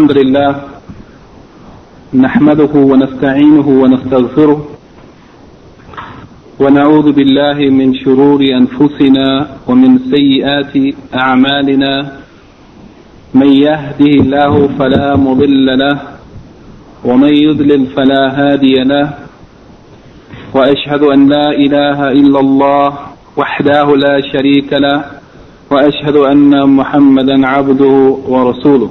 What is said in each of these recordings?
الحمد لله نحمده ونستعينه ونستغفره ونعوذ بالله من شرور أنفسنا ومن سيئات أعمالنا. من يهده الله فلا مضل له ومن يضلل فلا هادي له. وأشهد أن لا إله إلا الله وحده لا شريك له وأشهد أن محمدا عبده ورسوله.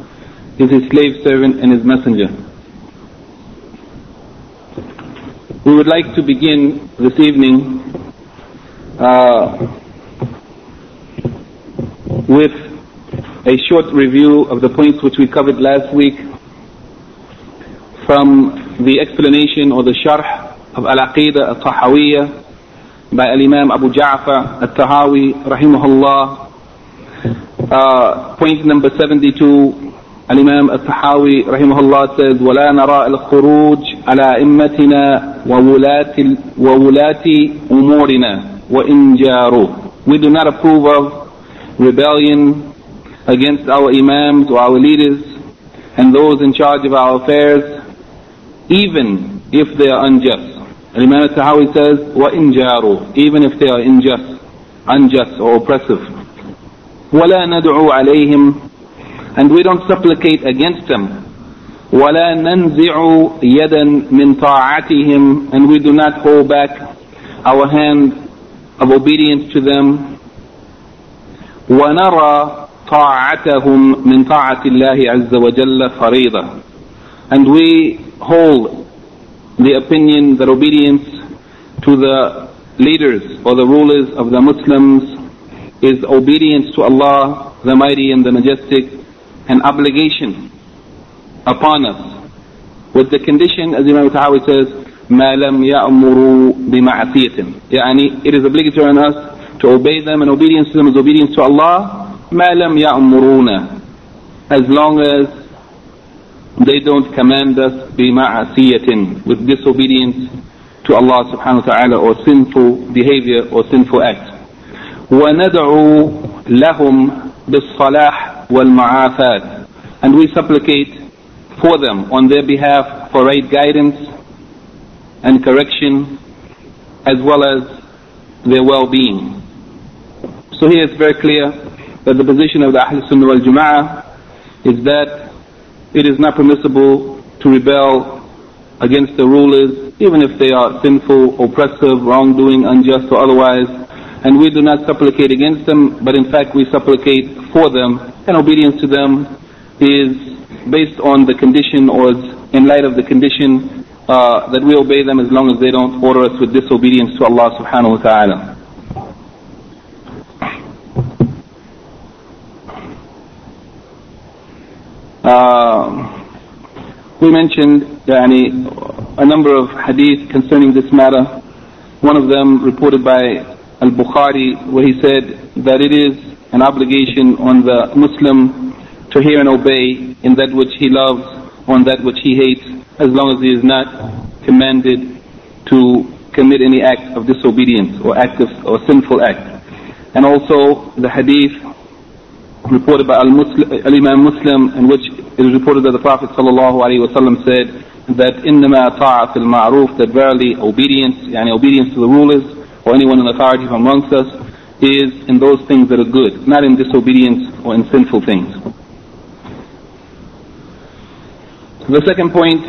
is His slave servant and His messenger. We would like to begin this evening uh, with a short review of the points which we covered last week from the explanation or the sharh of Al-Aqidah Al-Tahawiyya by Al-Imam Abu Ja'far Al-Tahawi rahimahullah. Uh, point number 72, Al-Imam Al-Tahawi rahimahullah says, وَلَا نَرَى الْخُرُوجِ عَلَى إِمَّتِنَا وَوُلَاتِ, وَوُلَاتِ أُمُورِنَا وَإِنْ جَارُوا We do not approve of rebellion against our imams or our leaders and those in charge of our affairs, even if they are unjust. Imam Tahawi says, وَإِن جَارُوا Even if they are unjust, unjust or oppressive. وَلَا نَدْعُو عَلَيْهِمْ And we don't supplicate against them. وَلَا نَنْزِعُ يَدًا مِنْ طَاعَتِهِمْ And we do not hold back our hand of obedience to them. وَنَرَى طَاعَتَهُمْ مِنْ طَاعَةِ اللَّهِ عَزَّ وَجَلَّ فَرِيضًا And we hold the opinion that obedience to the leaders or the rulers of the Muslims is obedience to Allah, the Mighty and the Majestic, an obligation upon us. With the condition, as Imam Tahawi says, ما لم يأمروا بمعصية يعني it is obligatory on us to obey them and obedience to them is obedience to Allah ما لم يأمرونا as long as they don't command us بمعصية with disobedience to Allah subhanahu wa ta'ala or sinful behavior or sinful act وندعو لهم بالصلاح والمعافاة and we supplicate for them on their behalf for right guidance and correction as well as their well-being so here it's very clear that the position of the Ahl Sunnah wal Jama'ah is that it is not permissible to rebel against the rulers, even if they are sinful, oppressive, wrongdoing, unjust, or otherwise. And we do not supplicate against them, but in fact we supplicate for them, and obedience to them is based on the condition or in light of the condition uh, that we obey them as long as they don't order us with disobedience to Allah subhanahu wa ta'ala. Uh, we mentioned a number of hadith concerning this matter. One of them reported by Al-Bukhari where he said that it is an obligation on the Muslim to hear and obey in that which he loves, on that which he hates, as long as he is not commanded to commit any act of disobedience or act of, or sinful act. And also the hadith reported by Al-Imam Muslim in which it is reported that the Prophet ﷺ said that إِنَّمَا طَاعَةِ الْمَعْرُوفِ that verily obedience, yani obedience to the rulers or anyone in authority from amongst us is in those things that are good, not in disobedience or in sinful things. The second point,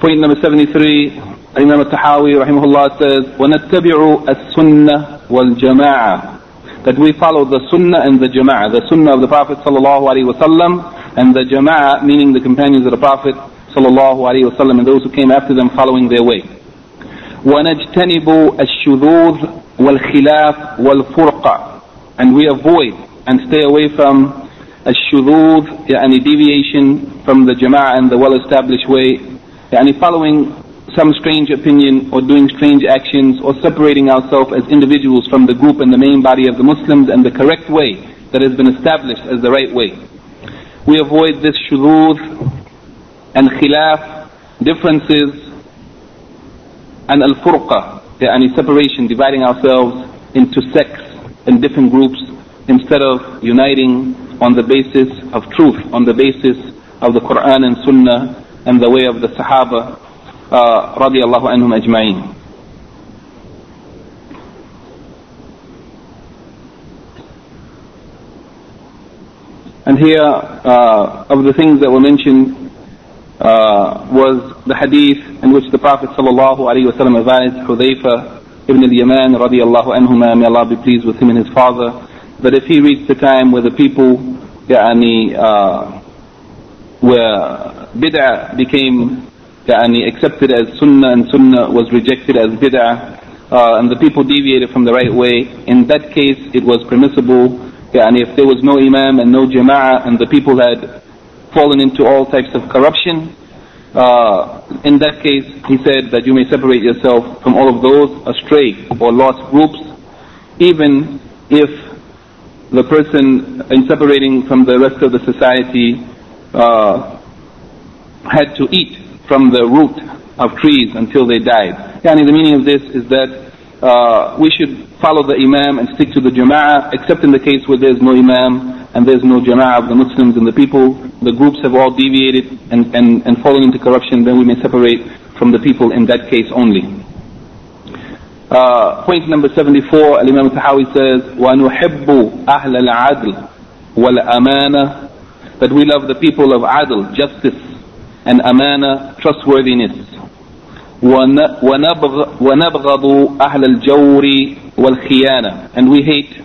point number 73, Imam al-Tahawi rahimahullah says, وَنَتَّبِعُ السُنَّةِ وَالْجَمَاعَةِ that we follow the sunnah and the jama'ah, the sunnah of the Prophet sallallahu alaihi wasallam and the jama'ah meaning the companions of the Prophet sallallahu alaihi wasallam and those who came after them following their way. وَنَجْتَنِبُ الشُّذُوذ وَالْخِلَافِ وَالْفُرْقَةِ and we avoid and stay away from الشذوذ يعني deviation from the jama'ah and the well-established way يعني following some strange opinion or doing strange actions or separating ourselves as individuals from the group and the main body of the Muslims and the correct way that has been established as the right way. We avoid this shudud and khilaf, differences, and al-furqa, any separation, dividing ourselves into sects and different groups instead of uniting on the basis of truth, on the basis of the Quran and Sunnah and the way of the Sahaba uh, radiallahu anhum ajma'in. And here, uh, of the things that were mentioned, uh, was the hadith in which the Prophet sallallahu alaihi wasallam advised Hudayfa ibn al-Yaman radiyallahu anhuma, may Allah be pleased with him and his father, that if he reached the time where the people, يعني, uh, where bid'ah became يعني accepted as sunnah and sunnah was rejected as bid'ah uh, and the people deviated from the right way in that case it was permissible يعني if there was no imam and no jama'ah and the people had fallen into all types of corruption uh, in that case he said that you may separate yourself from all of those astray or lost groups even if the person in separating from the rest of the society uh, had to eat from the root of trees until they died. Yani the meaning of this is that uh, we should follow the Imam and stick to the Jama'ah, except in the case where there's no Imam and there's no Jama'ah of the Muslims and the people, the groups have all deviated and, and, and fallen into corruption, then we may separate from the people in that case only. Uh, point number 74, Al-Imam Tahawi says, وَنُحِبُّ أَهْلَ الْعَدْلِ وَالْأَمَانَةِ That we love the people of adl, justice, and amana, trustworthiness. وَنَبْغَضُ أَهْلَ الْجَوْرِ وَالْخِيَانَةِ And we hate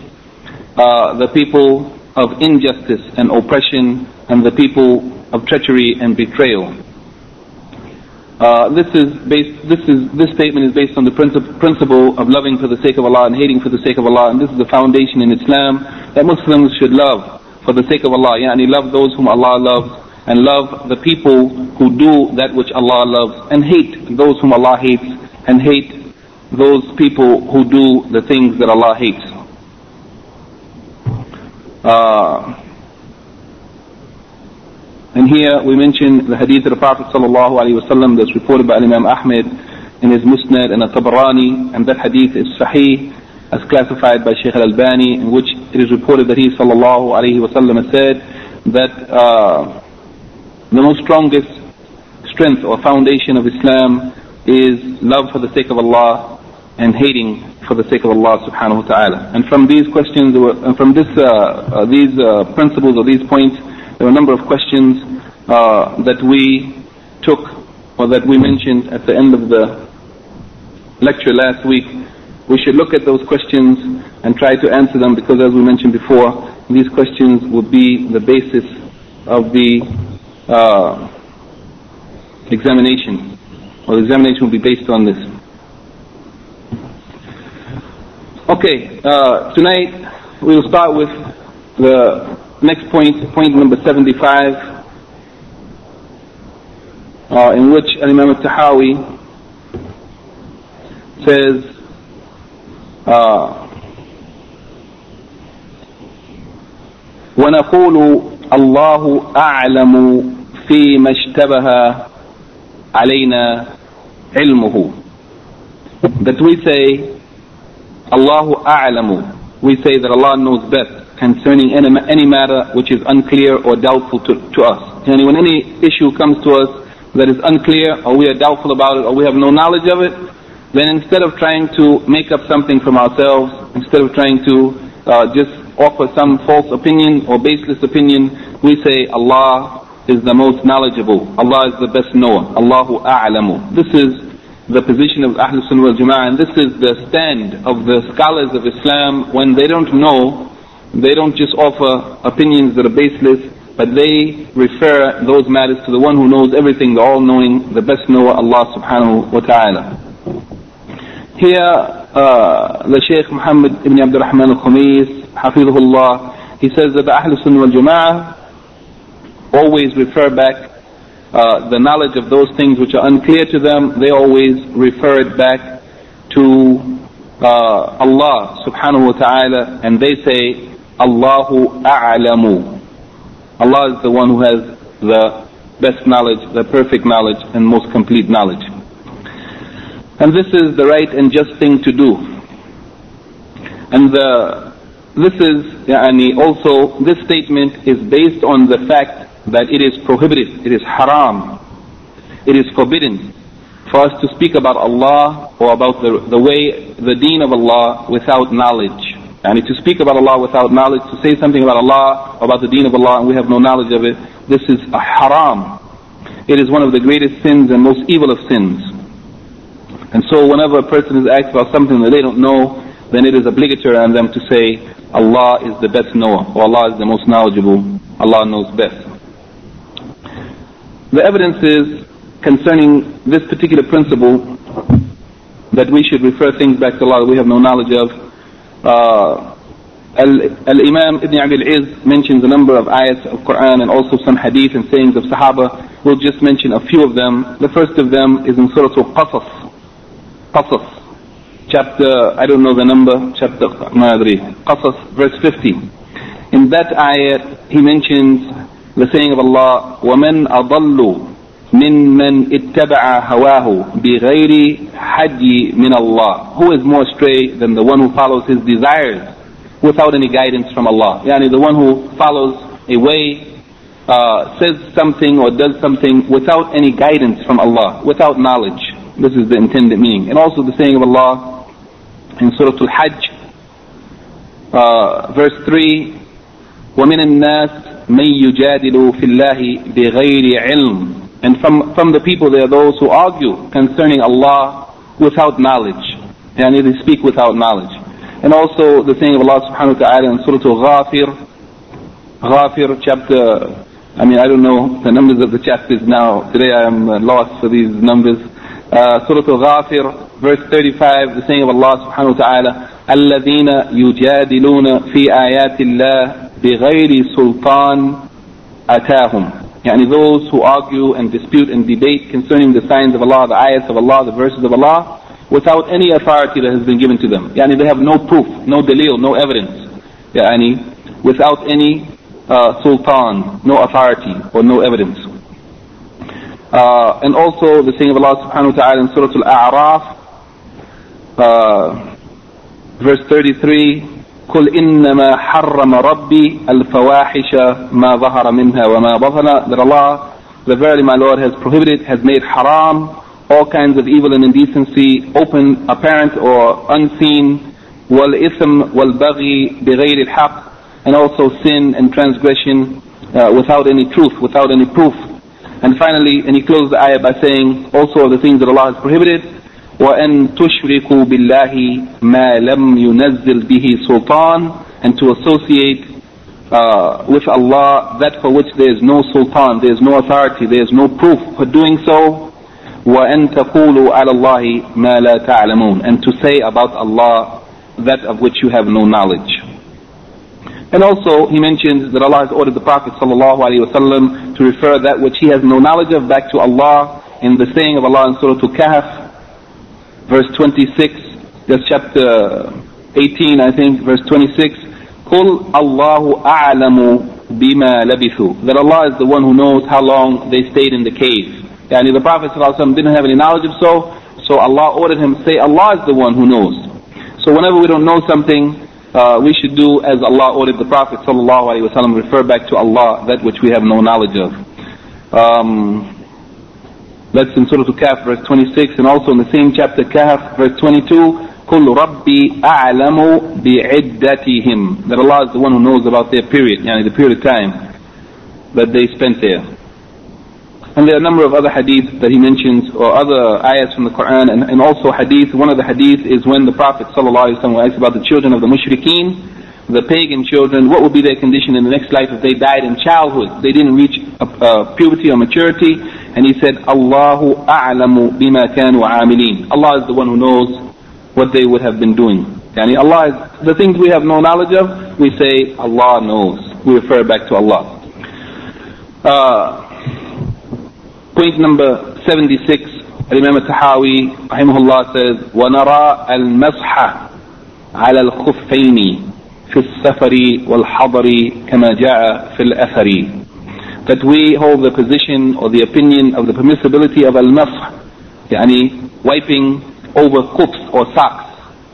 uh, the people of injustice and oppression and the people of treachery and betrayal. Uh, this is based. This is this statement is based on the principle, principle of loving for the sake of Allah and hating for the sake of Allah, and this is the foundation in Islam that Muslims should love for the sake of Allah. Yani love those whom Allah loves and love the people who do that which Allah loves and hate those whom Allah hates and hate those people who do the things that Allah hates. Uh, and here we mention the hadith of the Prophet sallallahu alaihi wasallam that's reported by Imam Ahmed in his Musnad and At-Tabarani, and that hadith is Sahih as classified by Shaykh Al-Albani, in which it is reported that he sallallahu alaihi wasallam said that uh, the most strongest strength or foundation of Islam is love for the sake of Allah and hating for the sake of Allah subhanahu wa ta'ala. And from these questions, and from this, uh, uh, these uh, principles or these points, there were a number of questions uh, that we took or that we mentioned at the end of the lecture last week. We should look at those questions and try to answer them because as we mentioned before, these questions will be the basis of the uh, examination, or the examination will be based on this. Okay, uh, tonight we will start with the next point, point number 75, uh, in which Imam al-Tahawi says, uh, ونقول الله أعلم فيما اشتبه علينا علمه that we say Allahu a'lamu we say that Allah knows best concerning any, any matter which is unclear or doubtful to, to us and when any issue comes to us that is unclear or we are doubtful about it or we have no knowledge of it then instead of trying to make up something from ourselves instead of trying to uh, just offer some false opinion or baseless opinion we say Allah is the most knowledgeable. Allah is the best knower. Allahu a'lamu. This is the position of Ahlul Sunnah wal Jama'ah and this is the stand of the scholars of Islam when they don't know, they don't just offer opinions that are baseless, but they refer those matters to the one who knows everything, the all-knowing, the best knower, Allah subhanahu wa ta'ala. Here, uh, the Shaykh Muhammad ibn Abdul Rahman al-Khamis, Hafizahullah, He says that the Ahlul Sunnah wal Jama'ah always refer back uh, the knowledge of those things which are unclear to them, they always refer it back to uh, Allah subhanahu wa ta'ala and they say, Allahu a'lamu. Allah is the one who has the best knowledge, the perfect knowledge and most complete knowledge. And this is the right and just thing to do. And the this is yani also this statement is based on the fact that it is prohibited, it is haram, it is forbidden for us to speak about Allah or about the, the way, the deen of Allah without knowledge. And to speak about Allah without knowledge, to say something about Allah, about the deen of Allah, and we have no knowledge of it, this is a haram. It is one of the greatest sins and most evil of sins. And so whenever a person is asked about something that they don't know, then it is obligatory on them to say, Allah is the best knower, or Allah is the most knowledgeable, Allah knows best. The evidence is concerning this particular principle that we should refer things back to Allah that we have no knowledge of. Uh, Al-Imam Ibn Abi al-Izz mentions a number of ayats of Quran and also some hadith and sayings of Sahaba. We'll just mention a few of them. The first of them is in Surah Al-Qasas. Qasas chapter, I don't know the number, chapter Madri, Qasas, verse 50. In that ayat, he mentions the saying of Allah, وَمَنْ أَضَلُّ مِمَّنْ اتَّبَعَ هَوَاهُ بِغَيْرِ حَجِّ مِنَ اللَّهِ Who is more astray than the one who follows his desires without any guidance from Allah? Yani the one who follows a way, uh, says something or does something without any guidance from Allah, without knowledge. This is the intended meaning. And also the saying of Allah, in Surah Al-Hajj, uh, verse 3, وَمِنَ النَّاسِ مَن يُجَادِلُ فِي اللَّهِ بِغَيْرِ عِلْمٍ And from, from the people there are those who argue concerning Allah without knowledge. and they speak without knowledge. And also the saying of Allah subhanahu wa ta'ala in Surah Al-Ghafir, Ghafir chapter, I mean I don't know the numbers of the chapters now. Today I am lost for these numbers. Uh, Surah Al-Ghafir, verse 35, the saying of Allah subhanahu wa ta'ala, الذين يجادلون في آيات الله بغير سلطان أتاهم يعني those who argue and dispute and debate concerning the signs of Allah, the ayats of Allah, the verses of Allah, without any authority that has been given to them. Yani they have no proof, no dalil, no evidence. Yani without any uh, sultan, no authority or no evidence. Uh, and also the saying of Allah subhanahu wa ta'ala in Surah Al-A'raf, uh, verse 33 قل إنما حرم ربي الفواحش ما ظهر منها وما بطن that Allah the verily my Lord has prohibited has made haram all kinds of evil and indecency open apparent or unseen والإثم والبغي بغير الحق and also sin and transgression uh, without any truth without any proof and finally and he closed the ayah by saying also the things that Allah has prohibited وأن تشركوا بالله ما لم ينزل به سلطان and to associate uh, with Allah that for which there is no sultan, there is no authority, there is no proof for doing so وأن تقولوا على الله ما لا تعلمون and to say about Allah that of which you have no knowledge. And also he mentions that Allah has ordered the Prophet ﷺ to refer that which he has no knowledge of back to Allah in the saying of Allah in Surah Al-Kahf verse 26, that's chapter 18, I think, verse 26. قُلْ اللَّهُ أَعْلَمُ بِمَا لَبِثُوا That Allah is the one who knows how long they stayed in the cave. Yani the Prophet ﷺ didn't have any knowledge of so, so Allah ordered him to say, Allah is the one who knows. So whenever we don't know something, uh, we should do as Allah ordered the Prophet ﷺ, refer back to Allah, that which we have no knowledge of. Um, that's in Surah Al-Kahf, verse 26, and also in the same chapter, Kahf, verse 22, قُلْ رَبِّي أَعْلَمُ بِعِدَّتِهِمْ That Allah is the one who knows about their period, yani the period of time that they spent there. And there are a number of other hadiths that he mentions, or other ayats from the Quran, and, and also hadith. One of the hadith is when the Prophet ﷺ asked about the children of the mushrikeen, the pagan children, what would be their condition in the next life if they died in childhood? They didn't reach uh, puberty or maturity, and he said, Allahu a'lamu bima kanu amilin. Allah is the one who knows what they would have been doing. Yani Allah is, the things we have no knowledge of, we say Allah knows. We refer back to Allah. Uh, point number 76, Imam al-Tahawi, rahimahullah says, وَنَرَى الْمَسْحَ على الخفين في السفر والحضر كما جاء في الأثر that we hold the position or the opinion of the permissibility of al-masah, yani wiping over khufs or socks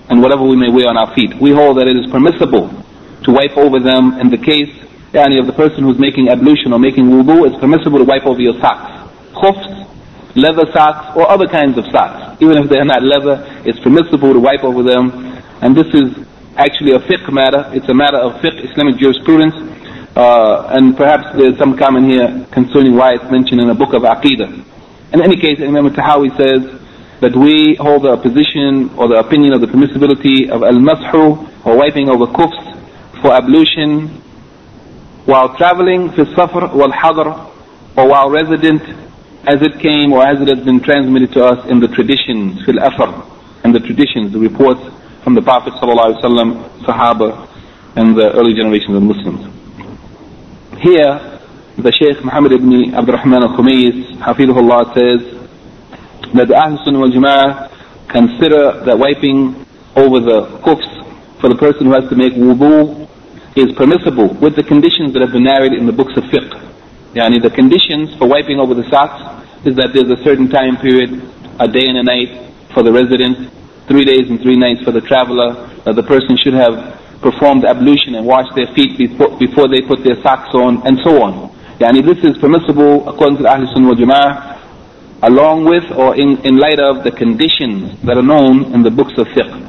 and whatever we may wear on our feet. We hold that it is permissible to wipe over them in the case yani, of the person who's making ablution or making wudu, it's permissible to wipe over your socks. Khufs, leather socks, or other kinds of socks. Even if they're not leather, it's permissible to wipe over them. And this is actually a fiqh matter. It's a matter of fiqh, Islamic jurisprudence. Uh, and perhaps there's some comment here concerning why it's mentioned in a book of Aqidah. In any case, Imam Tahawi says that we hold the position or the opinion of the permissibility of al-mashu or wiping over khufs for ablution while traveling fi safar wal hadr or while resident as it came or as it has been transmitted to us in the traditions fil afar and the traditions the reports from the prophet sallallahu alaihi wasallam sahaba and the early generations of muslims here, the Shaykh Muhammad ibn Abdul Rahman al-Khumayis, Hafidhullah says that the Ahl Sunnah wal Jama'ah consider that wiping over the khufs for the person who has to make wudu is permissible with the conditions that have been narrated in the books of fiqh. Yani the conditions for wiping over the socks is that there's a certain time period, a day and a night for the resident, three days and three nights for the traveler, that the person should have performed ablution and washed their feet before they put their socks on, and so on. Yani this is permissible according to the Ahl Sunnah Jama'ah, along with or in, in light of the conditions that are known in the books of fiqh.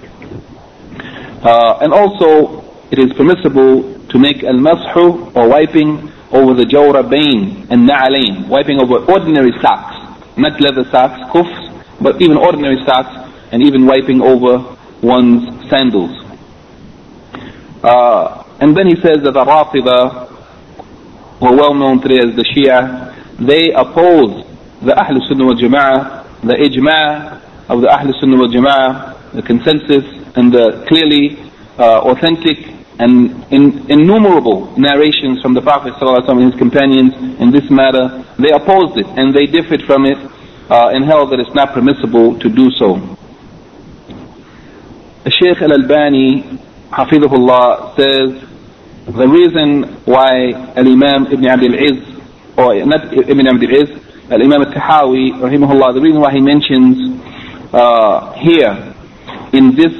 Uh, and also, it is permissible to make al-mashu or wiping over the jawrabain and na'alain, wiping over ordinary socks, not leather socks, khufs, but even ordinary socks, and even wiping over one's sandals. Uh, and then he says that the Rafida, are well known today as the Shia, they oppose the Ahl Sunnah wal Jama'ah, the ijma' of the Ahl Sunnah wal Jama'ah, the consensus and the clearly uh, authentic and in, innumerable narrations from the Prophet and his companions in this matter, they opposed it and they differed from it uh, and held that it's not permissible to do so. Shaykh al-Albani Hafidhullah says the reason why Al-Imam Ibn Abdul Izz, or not Ibn Abdul Izz, Al-Imam Al-Tahawi, rahimahullah, the reason why he mentions uh, here in this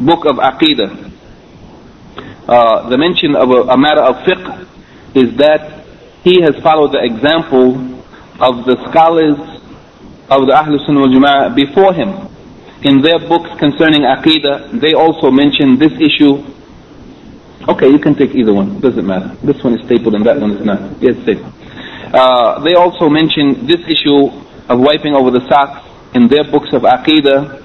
book of Aqidah, uh, the mention of a, a matter of fiqh is that he has followed the example of the scholars of the Ahlul Sunnah wal Jama'ah before him in their books concerning Aqidah, they also mention this issue. Okay, you can take either one, it doesn't matter. This one is stapled and that one is not. Yes, stapled. Uh, they also mention this issue of wiping over the socks in their books of Aqidah.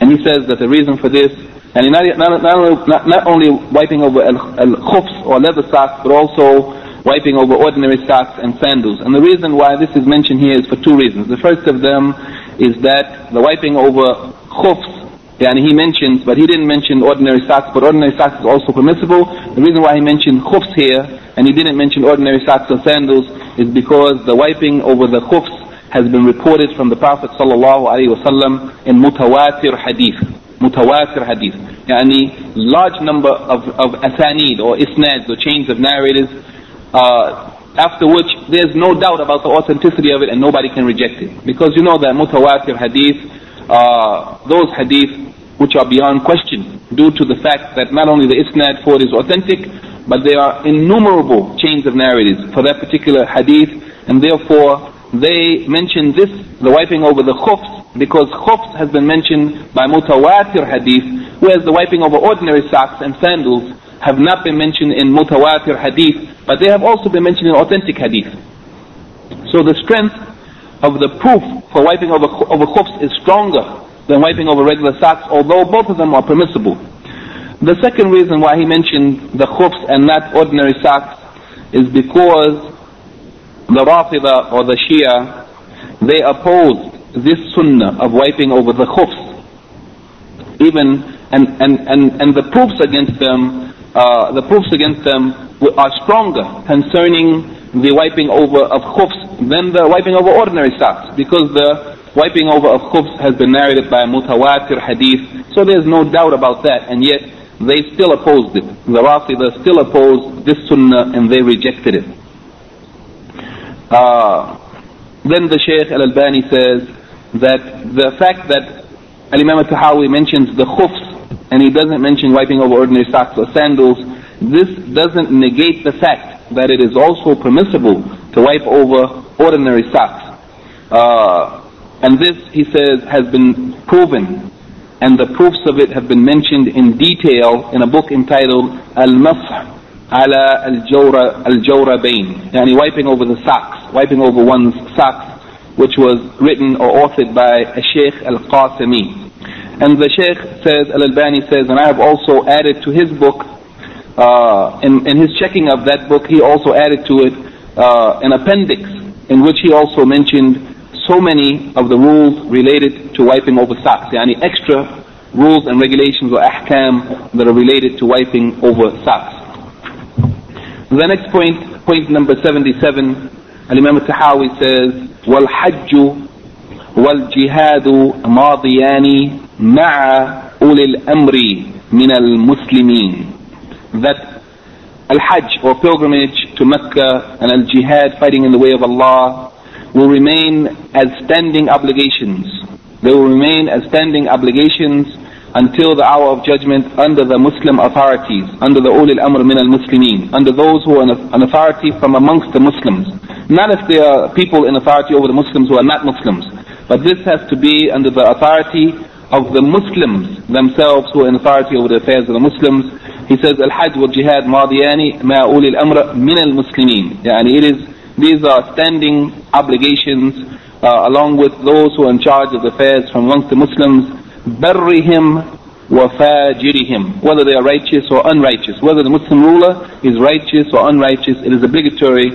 And he says that the reason for this, and not, not, not, not only wiping over al-khufs or leather socks, but also wiping over ordinary socks and sandals. And the reason why this is mentioned here is for two reasons. The first of them is that the wiping over khufs, and he mentions, but he didn't mention ordinary socks, but ordinary socks is also permissible. The reason why he mentioned khufs here, and he didn't mention ordinary socks or sandals, is because the wiping over the khufs has been reported from the Prophet sallallahu alaihi wasallam in mutawatir hadith. Mutawatir hadith. Yani large number of, of asanid or isnads or chains of narrators uh, after which there's no doubt about the authenticity of it and nobody can reject it. Because you know that mutawatir hadith, uh, those hadith which are beyond question due to the fact that not only the isnad for it is authentic, but there are innumerable chains of narratives for that particular hadith, and therefore they mention this, the wiping over the khufs, because khufs has been mentioned by mutawatir hadith, whereas the wiping over ordinary socks and sandals have not been mentioned in mutawatir hadith, but they have also been mentioned in authentic hadith. So the strength of the proof for wiping over, over khufs is stronger than wiping over regular socks, although both of them are permissible. The second reason why he mentioned the khufs and not ordinary socks is because the Rafida or the Shia, they opposed this sunnah of wiping over the khufs. Even and, and, and, and the proofs against them, uh, the proofs against them are stronger concerning the wiping over of khufs than the wiping over ordinary socks, because the wiping over of khufs has been narrated by mutawatir hadith, so there's no doubt about that, and yet they still opposed it. The Rafida still opposed this sunnah and they rejected it. Uh, then the Shaykh Al-Albani says that the fact that Al-Imam Al-Tahawi mentions the khufs and he doesn't mention wiping over ordinary socks or sandals, this doesn't negate the fact that it is also permissible to wipe over ordinary socks. Uh, and this, he says, has been proven and the proofs of it have been mentioned in detail in a book entitled Al-Mash ala al-Jawrabain, yani wiping over the socks, wiping over one's socks, which was written or authored by a Sheikh Al-Qasimi. And the Sheikh says, Al-Albani says, and I have also added to his book, uh, in, in his checking of that book, he also added to it uh, an appendix in which he also mentioned so many of the rules related to wiping over socks, yani extra rules and regulations or ahkam that are related to wiping over socks. The next point, point number 77, Al-Imam al-Tahawi says, وَالْحَجُّ وَالْجِهَادُ مَاضِيَانِ مَعَ أُولِي الْأَمْرِ مِنَ الْمُسْلِمِينَ that Al-Hajj or pilgrimage to Mecca and Al-Jihad, fighting in the way of Allah, will remain as standing obligations. They will remain as standing obligations until the hour of judgment under the Muslim authorities, under the ulil amr min al-muslimin, under those who are an authority from amongst the Muslims. Not if they are people in authority over the Muslims who are not Muslims, but this has to be under the authority of the Muslims themselves who are in authority over the affairs of the Muslims. He says, Al-Hajj wal-Jihad madiyani ma ulil amr min al-muslimin. Yani it is these are standing obligations uh, along with those who are in charge of affairs from amongst the Muslims. Barrihim wa fajirihim. Whether they are righteous or unrighteous. Whether the Muslim ruler is righteous or unrighteous, it is obligatory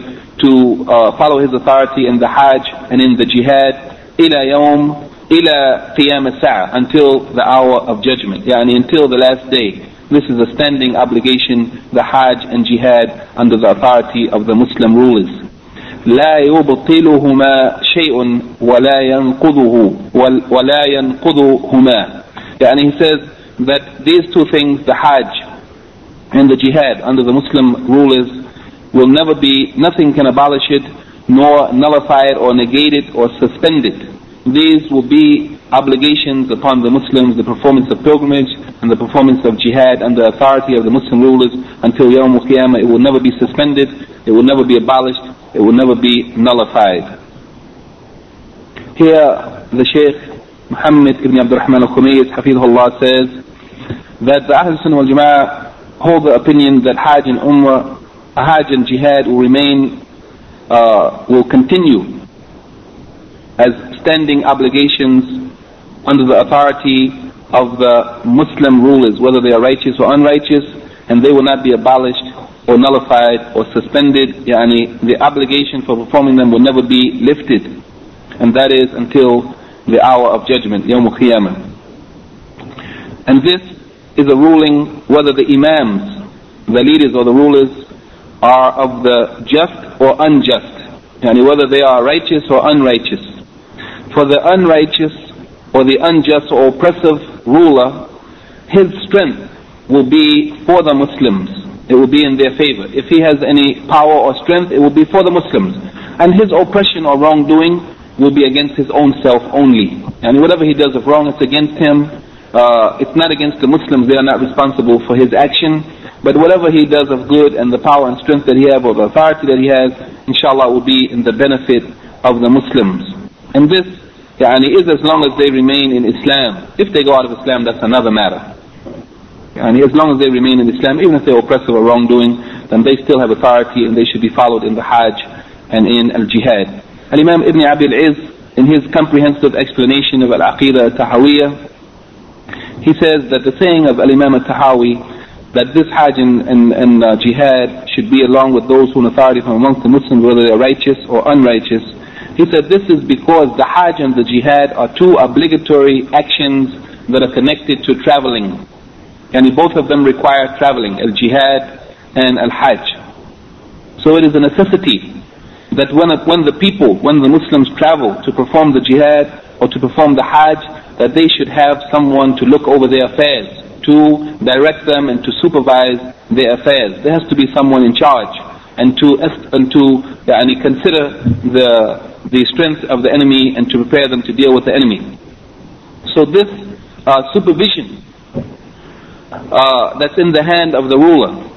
to uh, follow his authority in the Hajj and in the Jihad. Ila yawm, ila qiyam as until the hour of judgment. Yani until the last day. This is a standing obligation, the Hajj and Jihad under the authority of the Muslim rulers. لا يبطلهما شيء ولا ينقضه ولا ينقضهما يعني he says that these two things the Hajj and the Jihad under the Muslim rulers will never be nothing can abolish it nor nullify it or negate it or suspend it these will be obligations upon the Muslims the performance of pilgrimage and the performance of jihad under the authority of the Muslim rulers until Yawm al-Qiyamah it will never be suspended it will never be abolished it will never be nullified. Here, the Shaykh Muhammad ibn Abdul Rahman al-Khumayz, Hafidhullah, says that the Ahl Sunnah wal Jama'ah hold the opinion that Hajj and Umrah, Hajj and Jihad will remain, uh, will continue as standing obligations under the authority of the Muslim rulers, whether they are righteous or unrighteous, and they will not be abolished or nullified or suspended, yani the obligation for performing them will never be lifted. And that is until the hour of judgment, Yawm Qiyamah. And this is a ruling whether the imams, the leaders or the rulers are of the just or unjust. Yani whether they are righteous or unrighteous. For the unrighteous or the unjust or oppressive ruler, his strength will be for the Muslims it will be in their favor. If he has any power or strength, it will be for the Muslims. And his oppression or wrongdoing will be against his own self only. And whatever he does of wrong, it's against him. Uh, it's not against the Muslims, they are not responsible for his action. But whatever he does of good and the power and strength that he has or the authority that he has, inshallah will be in the benefit of the Muslims. And this yani, is as long as they remain in Islam. If they go out of Islam, that's another matter. And as long as they remain in Islam, even if they're oppressive or wrongdoing, then they still have authority and they should be followed in the Hajj and in Al-Jihad. Al-Imam Ibn Abi al-Iz, in his comprehensive explanation of Al-Aqidah al-Tahawiyah, he says that the saying of Al-Imam al-Tahawi, that this Hajj and, and, and uh, Jihad should be along with those who are authority from amongst the Muslims, whether they're righteous or unrighteous. He said this is because the Hajj and the Jihad are two obligatory actions that are connected to traveling And both of them require traveling, al-jihad and al-hajj. So it is a necessity that when, when the people, when the Muslims travel to perform the jihad or to perform the hajj, that they should have someone to look over their affairs, to direct them and to supervise their affairs. There has to be someone in charge and to, and to yani, consider the, the strength of the enemy and to prepare them to deal with the enemy. So this uh, supervision uh, that's in the hand of the ruler,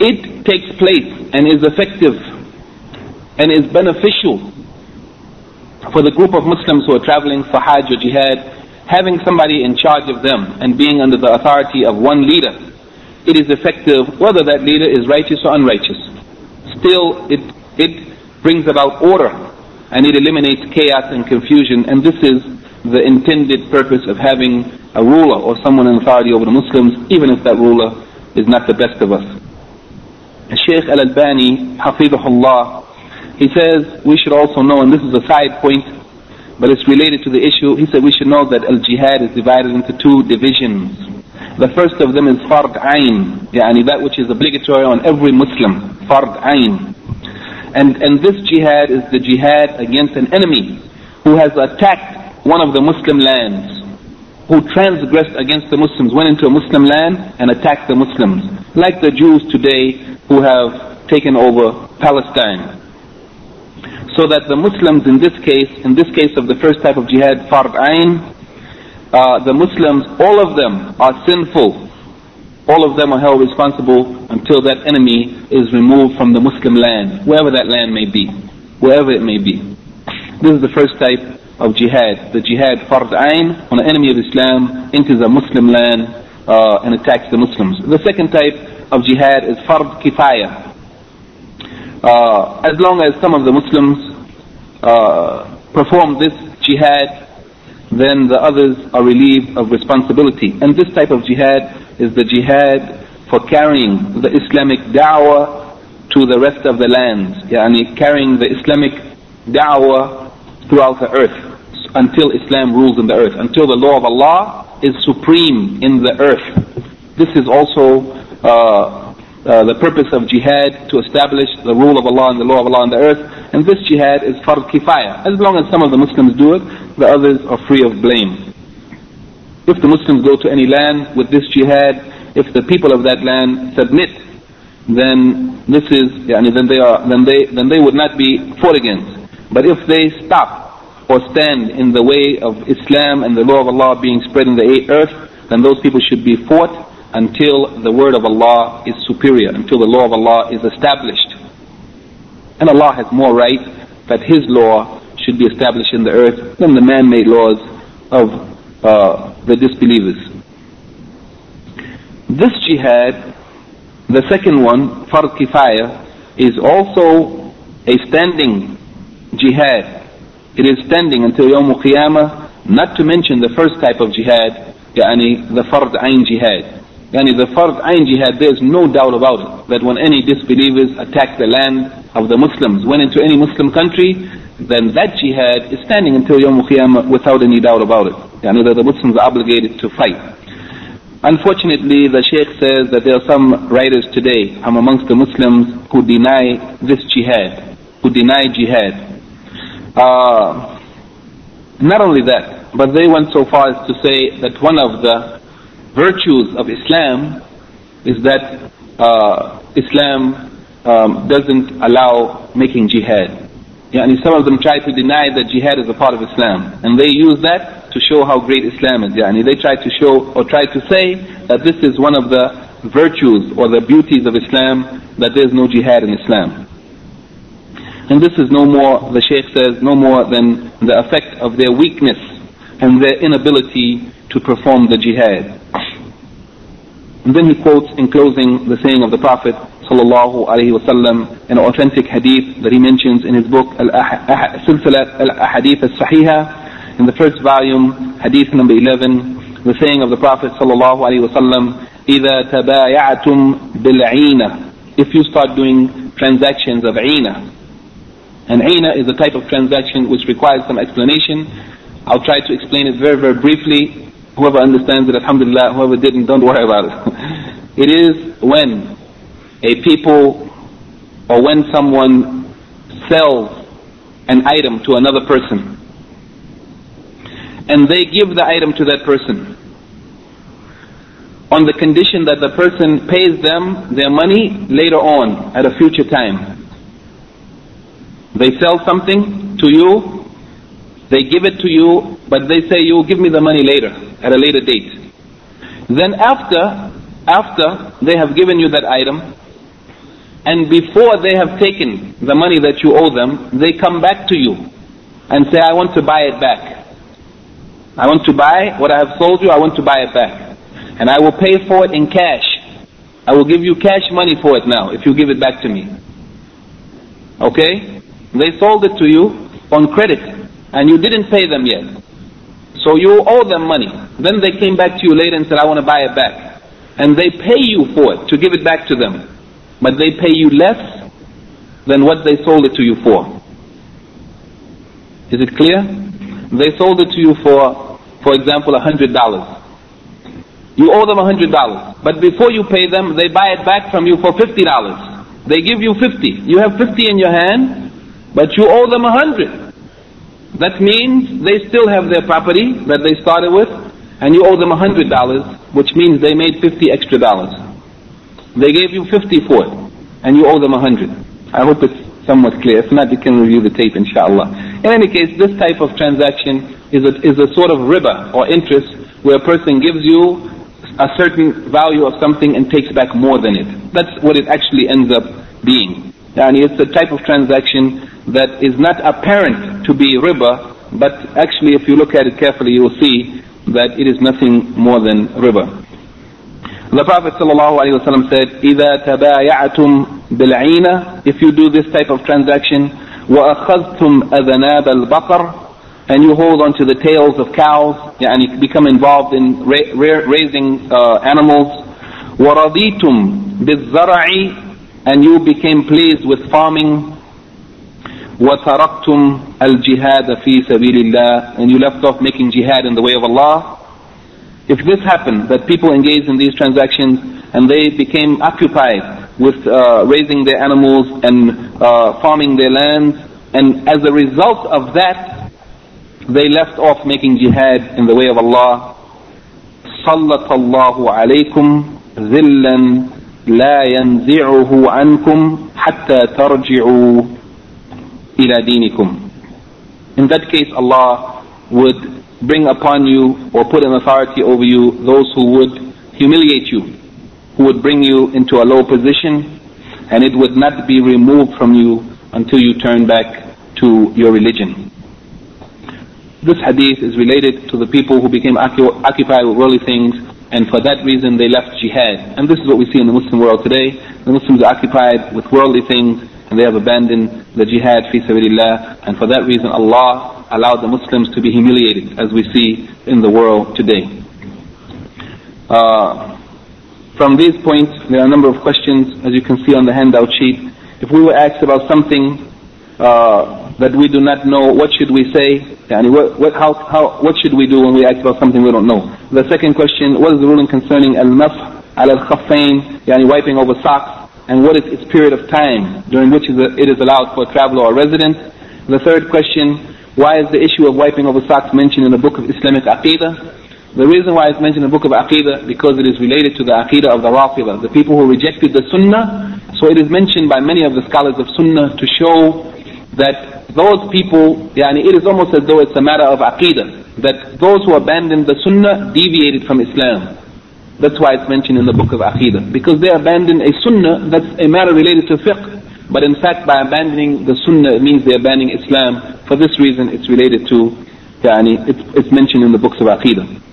it takes place and is effective and is beneficial for the group of Muslims who are traveling for Hajj or Jihad, having somebody in charge of them and being under the authority of one leader, it is effective whether that leader is righteous or unrighteous. Still, it, it brings about order and it eliminates chaos and confusion and this is the intended purpose of having a ruler or someone in authority over the Muslims, even if that ruler is not the best of us. Shaykh Al-Albani, Hafidhullah, he says we should also know, and this is a side point, but it's related to the issue. He said we should know that al-jihad is divided into two divisions. The first of them is fard ayn, yani that which is obligatory on every Muslim, fard ayn. And, and this jihad is the jihad against an enemy who has attacked one of the Muslim lands, who transgressed against the Muslims, went into a Muslim land and attacked the Muslims, like the Jews today who have taken over Palestine so that the Muslims in this case, in this case of the first type of jihad, fard ayn, uh, the Muslims, all of them are sinful. All of them are held responsible until that enemy is removed from the Muslim land, wherever that land may be, wherever it may be. This is the first type of jihad, the jihad fard ayn, when an enemy of Islam enters a Muslim land uh, and attacks the Muslims. The second type of jihad is fard kifaya, uh, as long as some of the Muslims uh, perform this jihad, then the others are relieved of responsibility. And this type of jihad is the jihad for carrying the Islamic da'wah to the rest of the lands. Yani carrying the Islamic da'wah throughout the earth until Islam rules in the earth, until the law of Allah is supreme in the earth. This is also uh, uh, the purpose of jihad to establish the rule of Allah and the law of Allah on the earth. And this jihad is fard kifaya. As long as some of the Muslims do it, the others are free of blame. If the Muslims go to any land with this jihad, if the people of that land submit, then this is, yani, then they are, then they, then they would not be fought against. But if they stop or stand in the way of Islam and the law of Allah being spread in the earth, then those people should be fought until the word of Allah is superior, until the law of Allah is established. And Allah has more right that His law should be established in the earth than the man-made laws of uh, the disbelievers. This jihad, the second one, Fard Kifaya, is also a standing jihad. It is standing until Yawm Qiyamah, not to mention the first type of jihad, yani the Fard Ain jihad. Yani the Fard Ain jihad, there is no doubt about it, that when any disbelievers attack the land of the Muslims, went into any Muslim country, then that jihad is standing until Yawm Qiyamah without any doubt about it. Yani that the Muslims are obligated to fight. Unfortunately, the Sheikh says that there are some writers today amongst the Muslims who deny this jihad, who deny jihad. Uh, not only that, but they went so far as to say that one of the virtues of Islam is that uh, Islam um, doesn't allow making jihad. Yani some of them try to deny that jihad is a part of Islam. And they use that to show how great Islam is. Yani they try to show or try to say that this is one of the virtues or the beauties of Islam, that there is no jihad in Islam. And this is no more, the Shaykh says, no more than the effect of their weakness and their inability to perform the jihad. And then he quotes in closing the saying of the Prophet sallallahu alaihi wasallam, an authentic hadith that he mentions in his book al-Ahadith al-Sahiha, in the first volume, hadith number 11, the saying of the Prophet sallallahu alaihi wasallam, إذا تبايعتم بالعينة If you start doing transactions of عينة, and عينة is a type of transaction which requires some explanation. I'll try to explain it very, very briefly. Whoever understands it, alhamdulillah. Whoever didn't, don't worry about it. it is when a people or when someone sells an item to another person and they give the item to that person on the condition that the person pays them their money later on at a future time. They sell something to you, they give it to you, but they say you'll give me the money later, at a later date. Then after, after they have given you that item, and before they have taken the money that you owe them, they come back to you and say, I want to buy it back. I want to buy what I have sold you, I want to buy it back. And I will pay for it in cash. I will give you cash money for it now if you give it back to me. Okay? They sold it to you on credit and you didn't pay them yet. So you owe them money. Then they came back to you later and said, I want to buy it back. And they pay you for it to give it back to them. But they pay you less than what they sold it to you for. Is it clear? They sold it to you for, for example, $100. You owe them $100. But before you pay them, they buy it back from you for $50. They give you 50. You have 50 in your hand, but you owe them a hundred. That means they still have their property that they started with, and you owe them a hundred dollars, which means they made fifty extra dollars. They gave you fifty for it, and you owe them a hundred. I hope it's somewhat clear. If not, you can review the tape, inshallah. In any case, this type of transaction is a, is a sort of riba or interest where a person gives you a certain value of something and takes back more than it. That's what it actually ends up being. And it's a type of transaction that is not apparent to be riba, but actually if you look at it carefully you will see that it is nothing more than riba. The Prophet ﷺ said, إِذَا تَبَايَعْتُمْ بِالْعِينَ If you do this type of transaction, وَأَخَذْتُمْ أَذَنَابَ الْبَقَرِ and you hold on to the tails of cows, and you become involved in ra ra raising uh, animals. وَرَضِيتُمْ بِالزَّرَعِ And you became pleased with farming. وَتَرَكْتُمْ الْجِهَادَ فِي سَبِيلِ اللَّهِ And you left off making jihad in the way of Allah. If this happened, that people engaged in these transactions and they became occupied with uh, raising their animals and uh, farming their lands, and as a result of that, they left off making jihad in the way of Allah. صلت الله عليكم ذلا لا ينزعه عنكم حتى ترجعوا ila dinikum. In that case, Allah would bring upon you or put an authority over you those who would humiliate you, who would bring you into a low position, and it would not be removed from you until you turn back to your religion. This hadith is related to the people who became occupied with worldly things and for that reason they left jihad. And this is what we see in the Muslim world today. The Muslims are occupied with worldly things and they have abandoned the jihad fi sabilillah and for that reason Allah allowed the Muslims to be humiliated as we see in the world today. Uh, from these points there are a number of questions as you can see on the handout sheet. If we were asked about something uh, that we do not know, what should we say? Yani what, what, how, how, what should we do when we ask about something we don't know? The second question, what is the ruling concerning al-maf al-khaffain, yani wiping over socks? and what is its period of time during which it is allowed for a traveler or resident. The third question, why is the issue of wiping over socks mentioned in the book of Islamic Aqidah? The reason why it's mentioned in the book of Aqidah, because it is related to the Aqidah of the Rafidah, the people who rejected the Sunnah. So it is mentioned by many of the scholars of Sunnah to show that those people, yani it is almost as though it's a matter of Aqidah, that those who abandoned the Sunnah deviated from Islam. That's why it's mentioned in the book of Aqidah. Because they abandoned a sunnah that's a matter related to fiqh. But in fact, by abandoning the sunnah, it means they're abandoning Islam. For this reason, it's related to, yani, it's, it's mentioned in the books of Aqidah.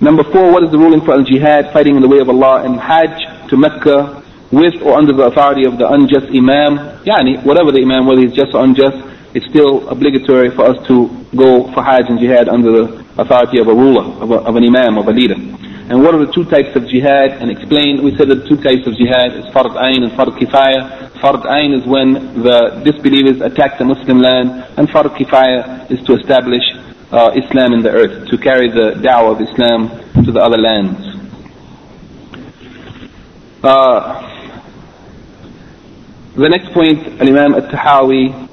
Number four, what is the ruling for al-jihad, fighting in the way of Allah, and hajj to Mecca with or under the authority of the unjust imam? Yani, whatever the imam, whether he's just or unjust, it's still obligatory for us to go for hajj and jihad under the authority of a ruler, of, a, of an imam, of a leader. And what are the two types of jihad? And explain, we said that the two types of jihad is fard ayn and fard kifaya. Fard ayn is when the disbelievers attack the Muslim land, and fard kifaya is to establish uh, Islam in the earth, to carry the da'wah of Islam to the other lands. Uh, the next point, Imam al-Tahawi,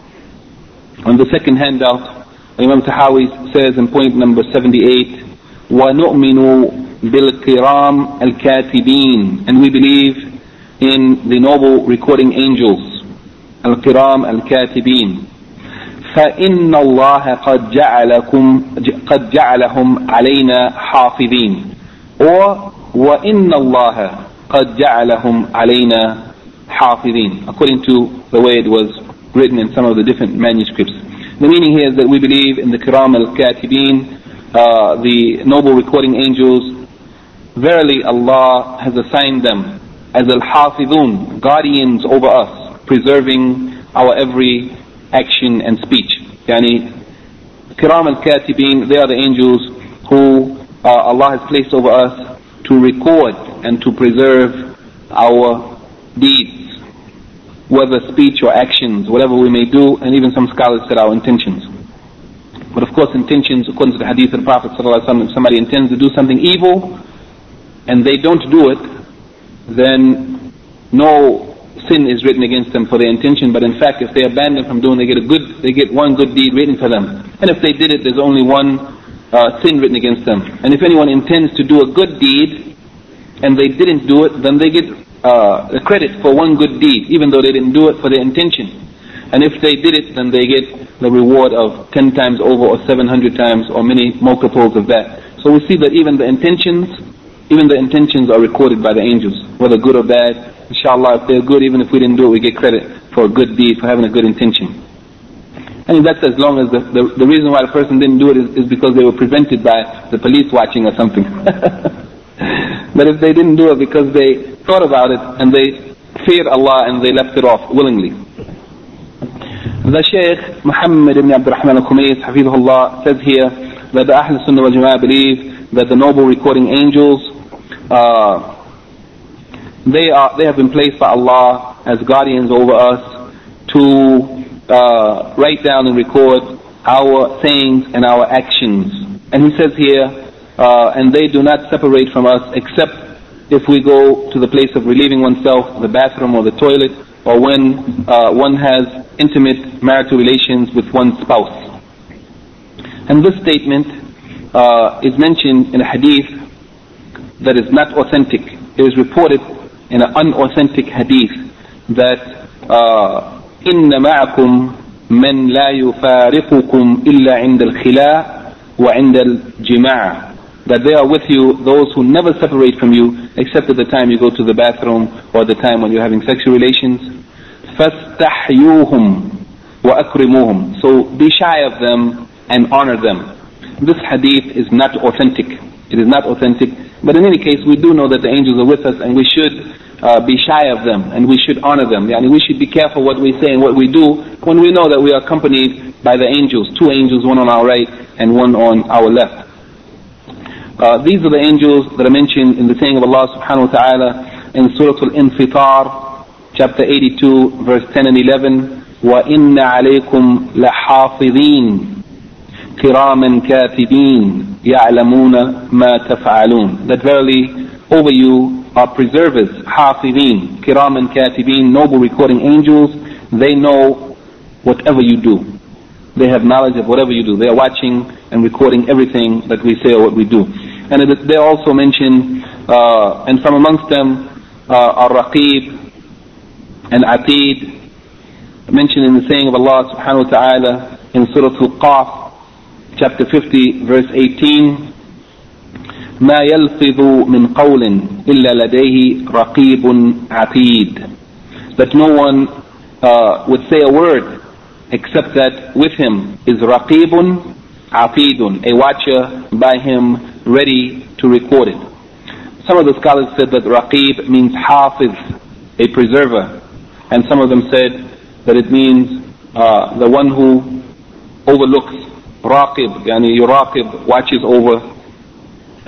on the second handout, Imam Tahawi says in point number 78, الْكَاتِبِينَ And we believe in the noble recording angels, Al Kiram al-katibin. فإن الله قد جعلكم قد جعلهم علينا حافظين or وإن الله قد جعلهم علينا حافظين according to the way it was written in some of the different manuscripts. The meaning here is that we believe in the Kiram al-Katibin, uh, the noble recording angels. Verily Allah has assigned them as al-Hafidun, guardians over us, preserving our every action and speech. Yani, Kiram al-Katibin, they are the angels who uh, Allah has placed over us to record and to preserve our deeds whether speech or actions, whatever we may do, and even some scholars said our intentions. But of course, intentions, according to the hadith of the Prophet if somebody intends to do something evil and they don't do it, then no sin is written against them for their intention. But in fact, if they abandon from doing, they get a good, they get one good deed written for them. And if they did it, there's only one uh, sin written against them. And if anyone intends to do a good deed and they didn't do it, then they get uh, credit for one good deed, even though they didn't do it for their intention. And if they did it, then they get the reward of 10 times over or 700 times or many multiples of that. So we see that even the intentions, even the intentions are recorded by the angels, whether good or bad. Inshallah, if they're good, even if we didn't do it, we get credit for a good deed, for having a good intention. And that's as long as the, the, the reason why the person didn't do it is, is because they were prevented by the police watching or something. but if they didn't do it because they thought about it and they feared Allah and they left it off willingly. The Shaykh Muhammad ibn Abdul Rahman al-Khumays, Hafizahullah, says here that the Ahl Sunnah wal Jama'ah believe that the noble recording angels, uh, they are they have been placed by Allah as guardians over us to uh, write down and record our sayings and our actions. And he says here, uh, and they do not separate from us except if we go to the place of relieving oneself, the bathroom or the toilet, or when uh, one has intimate marital relations with one's spouse. And this statement uh, is mentioned in a hadith that is not authentic. It is reported in an unauthentic hadith that إن معكم من لا يفارقكم إلا عند الخلاء وعند الجماع that they are with you, those who never separate from you, except at the time you go to the bathroom or the time when you're having sexual relations. فَاسْتَحْيُوهُمْ وَأَكْرِمُوهُمْ So be shy of them and honor them. This hadith is not authentic. It is not authentic. But in any case, we do know that the angels are with us and we should uh, be shy of them and we should honor them. Yani we should be careful what we say and what we do when we know that we are accompanied by the angels, two angels, one on our right and one on our left. Uh, these are the angels that are mentioned in the saying of Allah subhanahu wa ta'ala in Surah Al-Infitar, chapter 82, verse 10 and 11. وَإِنَّ عَلَيْكُمْ لَحَافِظِينَ كِرَامًا كَاتِبِينَ يَعْلَمُونَ مَا تَفْعَلُونَ That verily over you are preservers, حافظين, كِرَامًا كَاتِبِينَ, noble recording angels. They know whatever you do. They have knowledge of whatever you do. They are watching and recording everything that we say or what we do. And it, they also mention, uh, and from amongst them uh, are Raqib and Atid, mentioned in the saying of Allah subhanahu wa ta'ala in Surah Al-Qaf, chapter 50, verse 18, ما يلفظ من قول إلا لديه رقيب عتيد that no one uh, would say a word except that with him is raqibun atidun, a watcher by him ready to record it. Some of the scholars said that raqib means hafiz, a preserver, and some of them said that it means uh, the one who overlooks raqib, yani yuraqib, watches over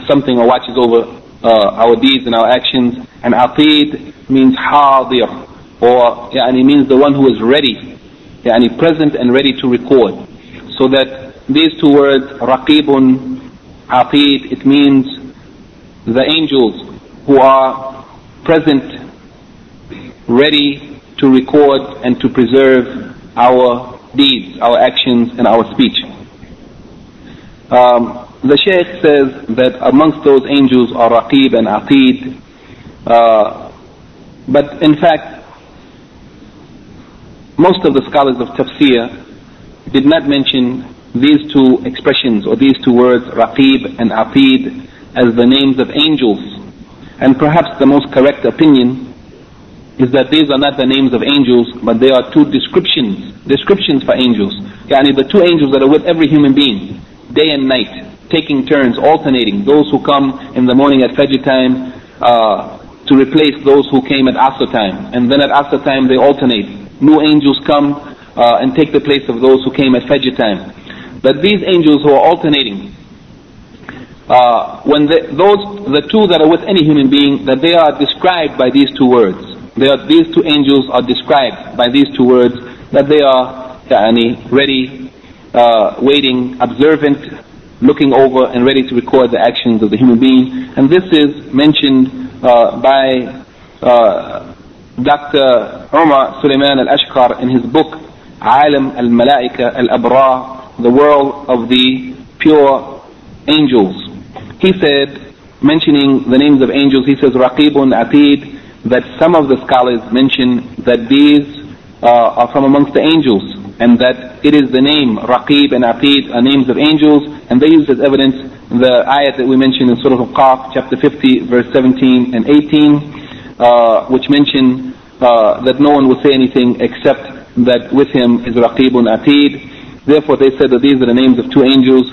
something or watches over uh, our deeds and our actions, and atid means hadir, or yani means the one who is ready yani present and ready to record. So that these two words, Raqibun, Atid, it means the angels who are present, ready to record and to preserve our deeds, our actions, and our speech. Um, the Shaykh says that amongst those angels are Raqib and Atid, uh, but in fact, most of the scholars of tafsir did not mention these two expressions or these two words, Raqib and Atid, as the names of angels. And perhaps the most correct opinion is that these are not the names of angels, but they are two descriptions, descriptions for angels. Yani the two angels that are with every human being, day and night, taking turns, alternating. Those who come in the morning at Fajr time uh, to replace those who came at Asr time. And then at Asr time they alternate. New angels come uh, and take the place of those who came at Fajr time. But these angels who are alternating, uh, when the, those, the two that are with any human being, that they are described by these two words. They are, these two angels are described by these two words, that they are yani, ready, uh, waiting, observant, looking over and ready to record the actions of the human being. And this is mentioned uh, by uh, Dr. Umar Suleiman al-Ashqar in his book, Alam al-Malaika al-Abrar, the world of the pure angels. He said, mentioning the names of angels, he says, Raqibun Atid, that some of the scholars mention that these uh, are from amongst the angels, and that it is the name Raqib and Atid are names of angels, and they use as evidence the ayat that we mentioned in Surah Al-Qaf, chapter 50, verse 17 and 18, uh, which mention uh, that no one will say anything except that with him is Raqib and Atid. Therefore they said that these are the names of two angels.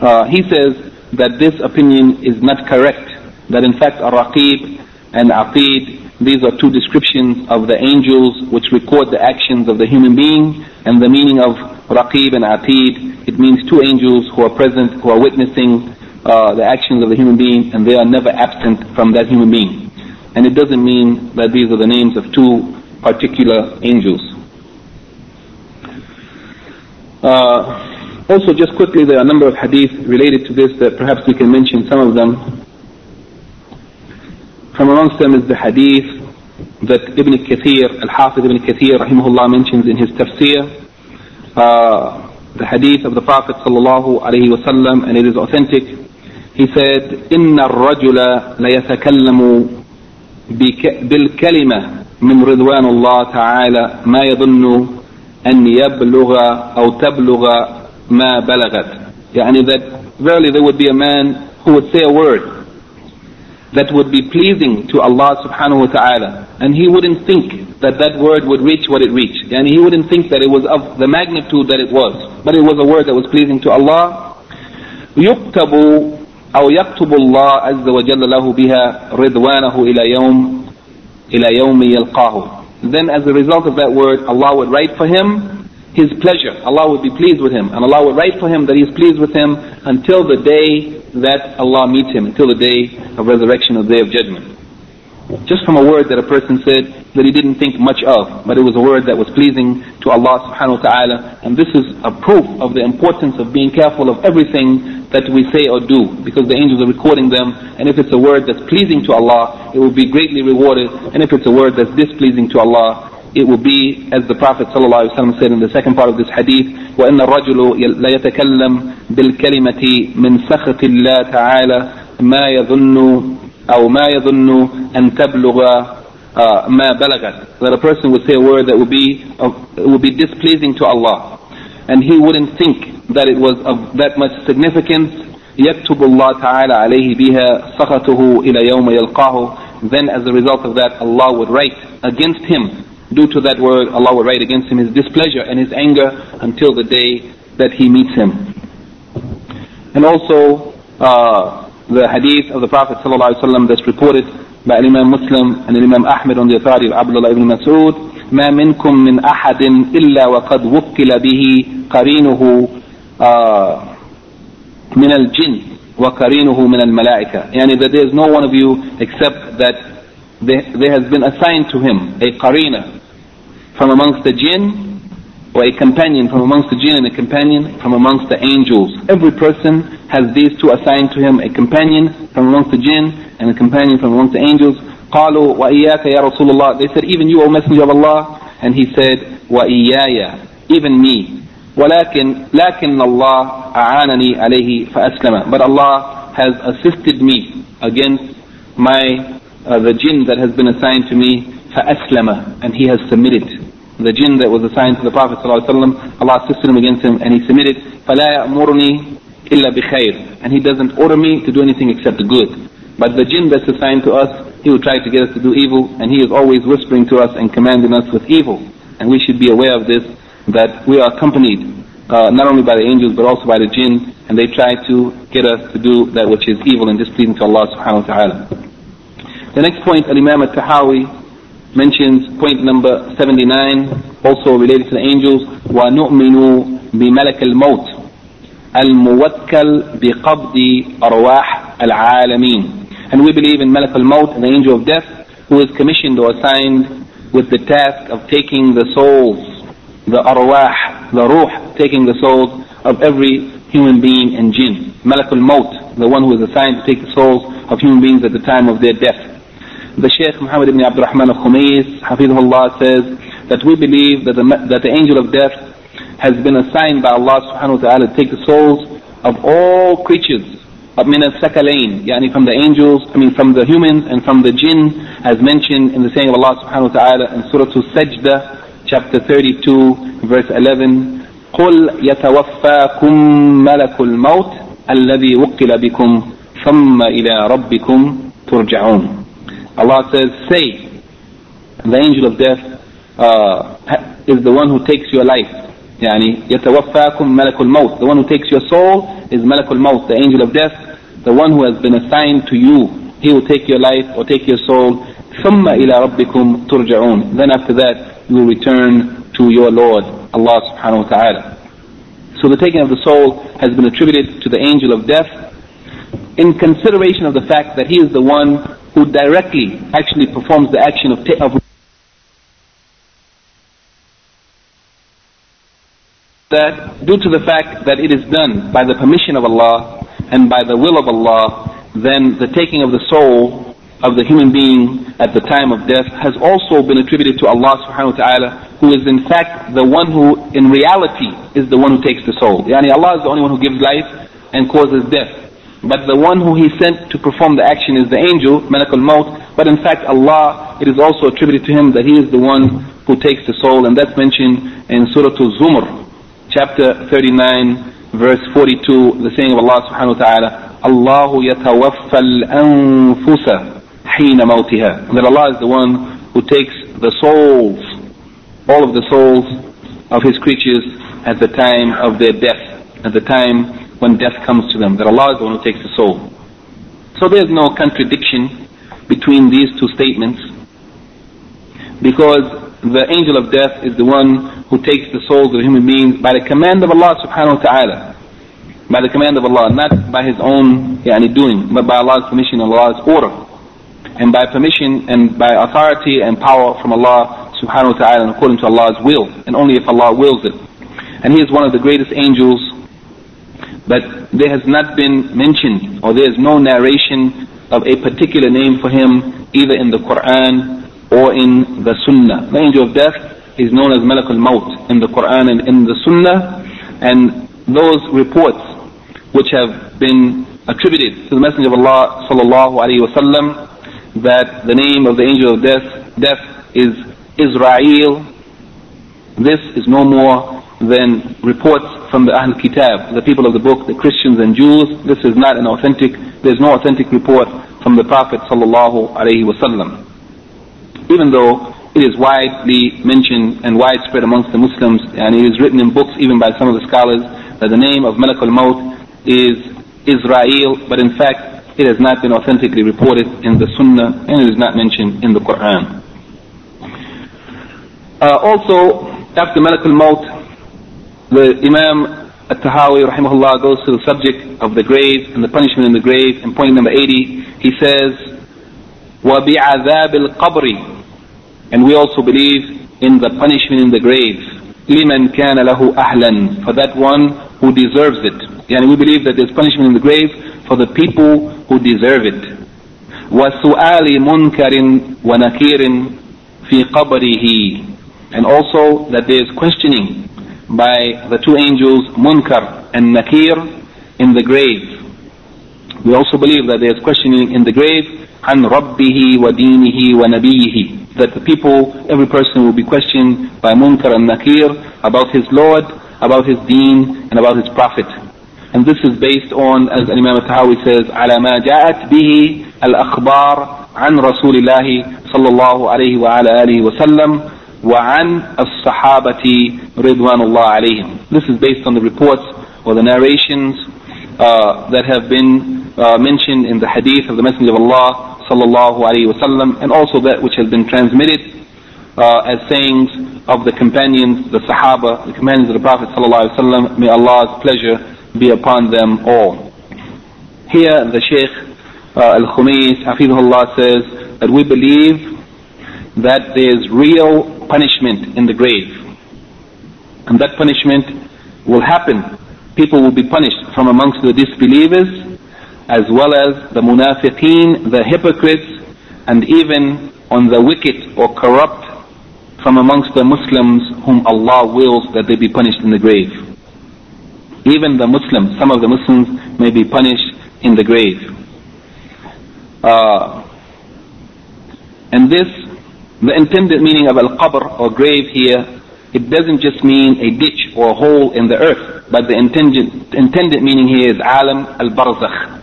Uh, he says, that this opinion is not correct, that in fact Ar-Raqib and Atid, these are two descriptions of the angels which record the actions of the human being, and the meaning of Raqib and Atid, it means two angels who are present, who are witnessing uh, the actions of the human being, and they are never absent from that human being. And it doesn't mean that these are the names of two particular angels. Uh, also, just quickly, there are a number of hadith related to this that perhaps we can mention some of them. From amongst them is the hadith that Ibn Kathir, Al-Hafiz Ibn Kathir, rahimahullah, mentions in his tafsir. Uh, the hadith of the Prophet sallallahu alaihi wasallam, and it is authentic. He said, إن الرجل ليتكلم بالكلمة من رضوان الله تعالى ما يظن أن يبلغ أو تبلغ ma balagat. Yani that verily there would be a man who would say a word that would be pleasing to Allah subhanahu wa ta'ala. And he wouldn't think that that word would reach what it reached. And he wouldn't think that it was of the magnitude that it was. But it was a word that was pleasing to Allah. يكتب أو يكتب الله عز وجل له بها رضوانه إلى يوم إلى يوم يلقاه. Then as a result of that word, Allah would write for him his pleasure. Allah would be pleased with him. And Allah would write for him that he is pleased with him until the day that Allah meets him, until the day of resurrection or the day of judgment. Just from a word that a person said that he didn't think much of, but it was a word that was pleasing to Allah subhanahu wa ta'ala. And this is a proof of the importance of being careful of everything that we say or do, because the angels are recording them. And if it's a word that's pleasing to Allah, it will be greatly rewarded. And if it's a word that's displeasing to Allah, it will be as the Prophet ﷺ said in the second part of this hadith وَإِنَّ الرَّجُلُ لَيَتَكَلَّمْ بِالْكَلِمَةِ مِنْ سَخَطِ اللَّهِ تَعَالَى مَا يَظُنُّ أو ما يظن أن تبلغ uh, ما بلغت that a person would say a word that would be of, would be displeasing to Allah and he wouldn't think that it was of that much significance يكتب الله تعالى عليه بها سخطه إلى يوم يلقاه then as a result of that Allah would write against him due to that word, Allah will write against him his displeasure and his anger until the day that he meets him. And also, uh, the hadith of the Prophet ﷺ that's reported by Imam Muslim and Imam Ahmed on the authority of Abdullah ibn Mas'ud, ما منكم من أحد إلا وقد وكل به قرينه من الجن وقرينه من الملائكة يعني that there is no one of you except that there, there has been assigned to him a qarina from amongst the jinn or a companion from amongst the jinn and a companion from amongst the angels. Every person has these two assigned to him, a companion from amongst the jinn and a companion from amongst the angels. قالوا وإياك يا رسول الله They said, even you, O Messenger of Allah. And he said, وإياي Even me. ولكن لكن الله أعانني عليه فأسلم. But Allah has assisted me against my uh, the jinn that has been assigned to me فأسلم and he has submitted the jinn that was assigned to the Prophet ﷺ, Allah assisted him against him and he submitted فلا يأمرني إلا بخير and he doesn't order me to do anything except the good but the jinn that's assigned to us he will try to get us to do evil and he is always whispering to us and commanding us with evil and we should be aware of this that we are accompanied uh, not only by the angels but also by the jinn and they try to get us to do that which is evil and displeasing to Allah subhanahu wa ta'ala the next point Al-Imam Al-Tahawi mentions point number 79 also related to the angels وَنُؤْمِنُ بِمَلَكِ الْمَوْتِ الْمُوَكَّلْ بِقَبْضِ أَرْوَاحِ الْعَالَمِينَ and we believe in Malak al-Maut, the angel of death, who is commissioned or assigned with the task of taking the souls, the arwah, the ruh, taking the souls of every human being and jinn. Malak al-Maut, the one who is assigned to take the souls of human beings at the time of their death. The Shaykh Muhammad ibn Abdul Rahman al-Khumayis, Hafidhullah, says that we believe that the, that the angel of death has been assigned by Allah subhanahu wa ta'ala to take the souls of all creatures من الثقلين يعني from the angels I mean from the humans and from the jinn as mentioned in the saying of Allah subhanahu wa ta'ala in Surah Al-Sajdah chapter 32 verse 11 قل يتوفاكم ملك الموت الذي وكل بكم ثم إلى ربكم ترجعون Allah says say the angel of death uh, is the one who takes your life يعني يتوفاكم ملك الموت the one who takes your soul is ملك الموت the angel of death the one who has been assigned to you he will take your life or take your soul ثم إلى ربكم ترجعون then after that you will return to your Lord Allah subhanahu wa ta'ala so the taking of the soul has been attributed to the angel of death in consideration of the fact that he is the one who directly actually performs the action of, of that due to the fact that it is done by the permission of Allah and by the will of Allah, then the taking of the soul of the human being at the time of death has also been attributed to Allah subhanahu wa ta'ala, who is in fact the one who in reality is the one who takes the soul. Yani Allah is the only one who gives life and causes death. But the one who he sent to perform the action is the angel, Malak al-Maut. But in fact Allah, it is also attributed to him that he is the one who takes the soul and that's mentioned in Surah Al-Zumr, chapter 39, verse 42, the saying of Allah subhanahu wa ta'ala, Allah yatawaffa al-anfusa hina mawtiha. That Allah is the one who takes the souls, all of the souls of His creatures at the time of their death, at the time when death comes to them. That Allah is the one who takes the soul. So there's no contradiction between these two statements because the angel of death is the one who takes the souls of human beings by the command of Allah subhanahu wa ta'ala. By the command of Allah, not by his own yani, doing, but by Allah's permission and Allah's order. And by permission and by authority and power from Allah subhanahu wa ta'ala and according to Allah's will. And only if Allah wills it. And he is one of the greatest angels, but there has not been mentioned or there is no narration of a particular name for him either in the Quran or in the Sunnah. The angel of death is known as Malak al-Maut in the Quran and in the Sunnah and those reports which have been attributed to the Messenger of Allah sallallahu alaihi wasallam that the name of the angel of death death is Azrael this is no more than reports from the Ahl Kitab, the people of the book, the Christians and Jews. This is not an authentic, there's no authentic report from the Prophet sallallahu wasallam even though it is widely mentioned and widespread amongst the Muslims, and it is written in books even by some of the scholars, that the name of Malak al-Maut is Azrael, but in fact it has not been authentically reported in the Sunnah and it is not mentioned in the Quran. Uh, also, after Malak al-Maut, the Imam At-Tahawi rahimahullah goes to the subject of the grave and the punishment in the grave. In point number 80, he says, وَبِعَذَابِ الْقَبْرِ and we also believe in the punishment in the grave. لمن كان له أهلا for that one who deserves it يعني we believe that there's punishment in the grave for the people who deserve it وسؤال منكر ونكير في قبره and also that there is questioning by the two angels Munkar and Nakir in the grave we also believe that there is questioning in the grave عن ربه ودينه ونبيه that the people, every person will be questioned by Munkar and Nakir about his Lord, about his deen, and about his Prophet. And this is based on, as Imam al-Tahawi says, على ما جاءت به الأخبار عن رسول الله صلى الله عليه وعلى آله وسلم وعن الصحابة رضوان الله عليهم. This is based on the reports or the narrations uh, that have been uh, mentioned in the hadith of the Messenger of Allah sallallahu alaihi wasallam, and also that which has been transmitted uh, as sayings of the companions, the Sahaba, the companions of the Prophet sallallahu alaihi wasallam. May Allah's pleasure be upon them all. Here, the Shaykh uh, Al Khumis, Hafidhullah says that we believe that there is real punishment in the grave, and that punishment will happen. People will be punished from amongst the disbelievers as well as the munafiqeen, the hypocrites, and even on the wicked or corrupt from amongst the Muslims whom Allah wills that they be punished in the grave. Even the Muslims, some of the Muslims may be punished in the grave. Uh, and this, the intended meaning of al-qabr or grave here, it doesn't just mean a ditch or a hole in the earth, but the intended, intended meaning here is alam al-barzakh,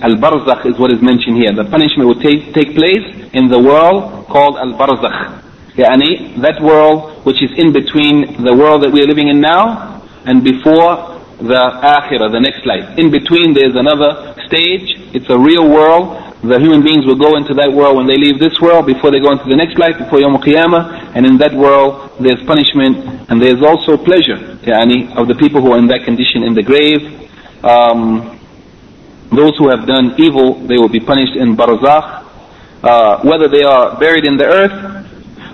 Al-Barzakh is what is mentioned here. The punishment will take, take place in the world called Al-Barzakh. Yani, that world which is in between the world that we are living in now and before the Akhirah, the next life. In between there is another stage. It's a real world. The human beings will go into that world when they leave this world before they go into the next life, before Yom Qiyamah. And in that world there's punishment and there's also pleasure yani, of the people who are in that condition in the grave. Um, those who have done evil, they will be punished in barzakh, uh, whether they are buried in the earth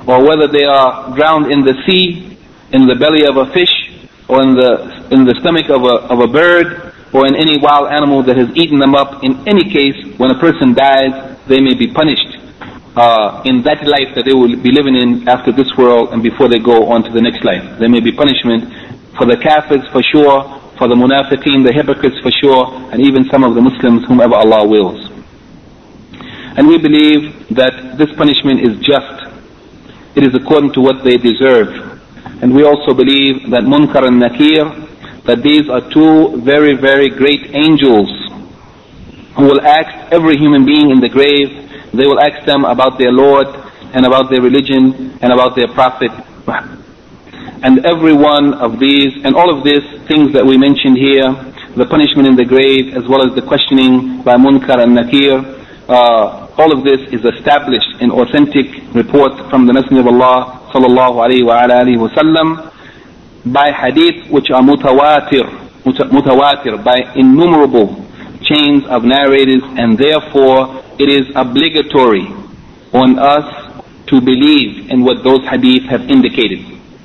or whether they are drowned in the sea, in the belly of a fish, or in the in the stomach of a of a bird, or in any wild animal that has eaten them up. In any case, when a person dies, they may be punished uh, in that life that they will be living in after this world and before they go on to the next life. There may be punishment for the kafirs for sure, for the munafiqeen, the hypocrites for sure, and even some of the Muslims whomever Allah wills. And we believe that this punishment is just. It is according to what they deserve. And we also believe that Munkar and Nakir, that these are two very, very great angels who will ask every human being in the grave, they will ask them about their Lord and about their religion and about their Prophet. And every one of these, and all of these things that we mentioned here, the punishment in the grave, as well as the questioning by Munkar and Nakir, uh, all of this is established in authentic reports from the Messenger of Allah sallallahu alaihi wasallam by hadith which are mutawatir, mutawatir by innumerable chains of narrators, and therefore it is obligatory on us to believe in what those hadith have indicated.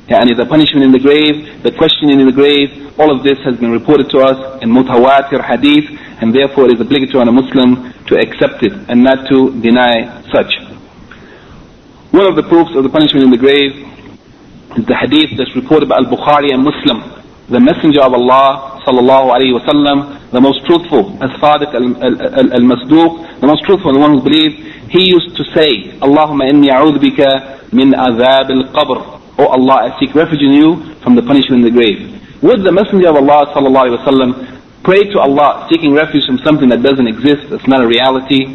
Yani the punishment in the grave, the questioning in the grave, all of this has been reported to us in mutawatir hadith, and therefore it is obligatory on a Muslim to accept it and not to deny such. One of the proofs of the punishment in the grave the hadith that's reported by Al-Bukhari and Muslim. The Messenger of Allah sallallahu alayhi wasallam, the most truthful, as Sadiq al-Masduq, the most truthful, the one who believes, he used to say, Allahumma inni a'udhu bika min azab al-qabr. Oh Allah, I seek refuge in you from the punishment in the grave. Would the Messenger of Allah sallallahu alayhi wasallam pray to Allah seeking refuge from something that doesn't exist, that's not a reality?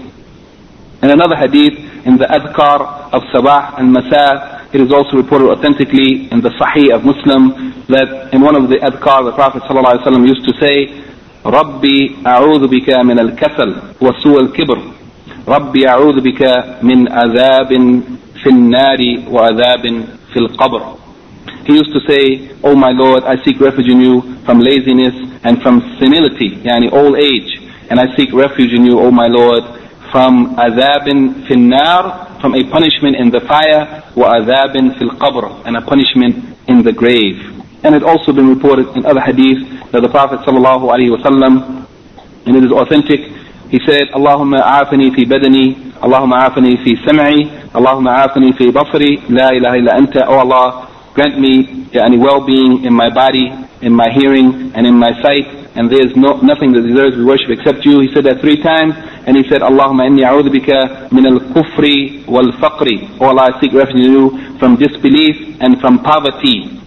In another hadith, in the adhkar of sabah and masa, it is also reported authentically in the sahih of Muslim that in one of the adhkar the Prophet sallallahu used to say, ربي أعوذ بك من الكسل وسوء الكبر ربي أعوذ بك من عذاب في النار وعذاب fil qabr. He used to say, Oh my Lord, I seek refuge in you from laziness and from senility, yani old age. And I seek refuge in you, O my Lord, from azabin finnar, from a punishment in the fire, وعذاب في القبر and a punishment in the grave. And it also been reported in other hadiths that the Prophet sallallahu alaihi wasallam, and it is authentic, he said, اللهم عافني في بدني اللهم عافني في سمعي اللهم عافني في بصري لا إله إلا أنت Oh Allah grant me يعني well-being in my body in my hearing and in my sight and there is no, nothing that deserves worship except you. He said that three times, and he said, Allahumma inni a'udhu bika min al-kufri wal-faqri. O Allah, I seek refuge in you from disbelief and from poverty.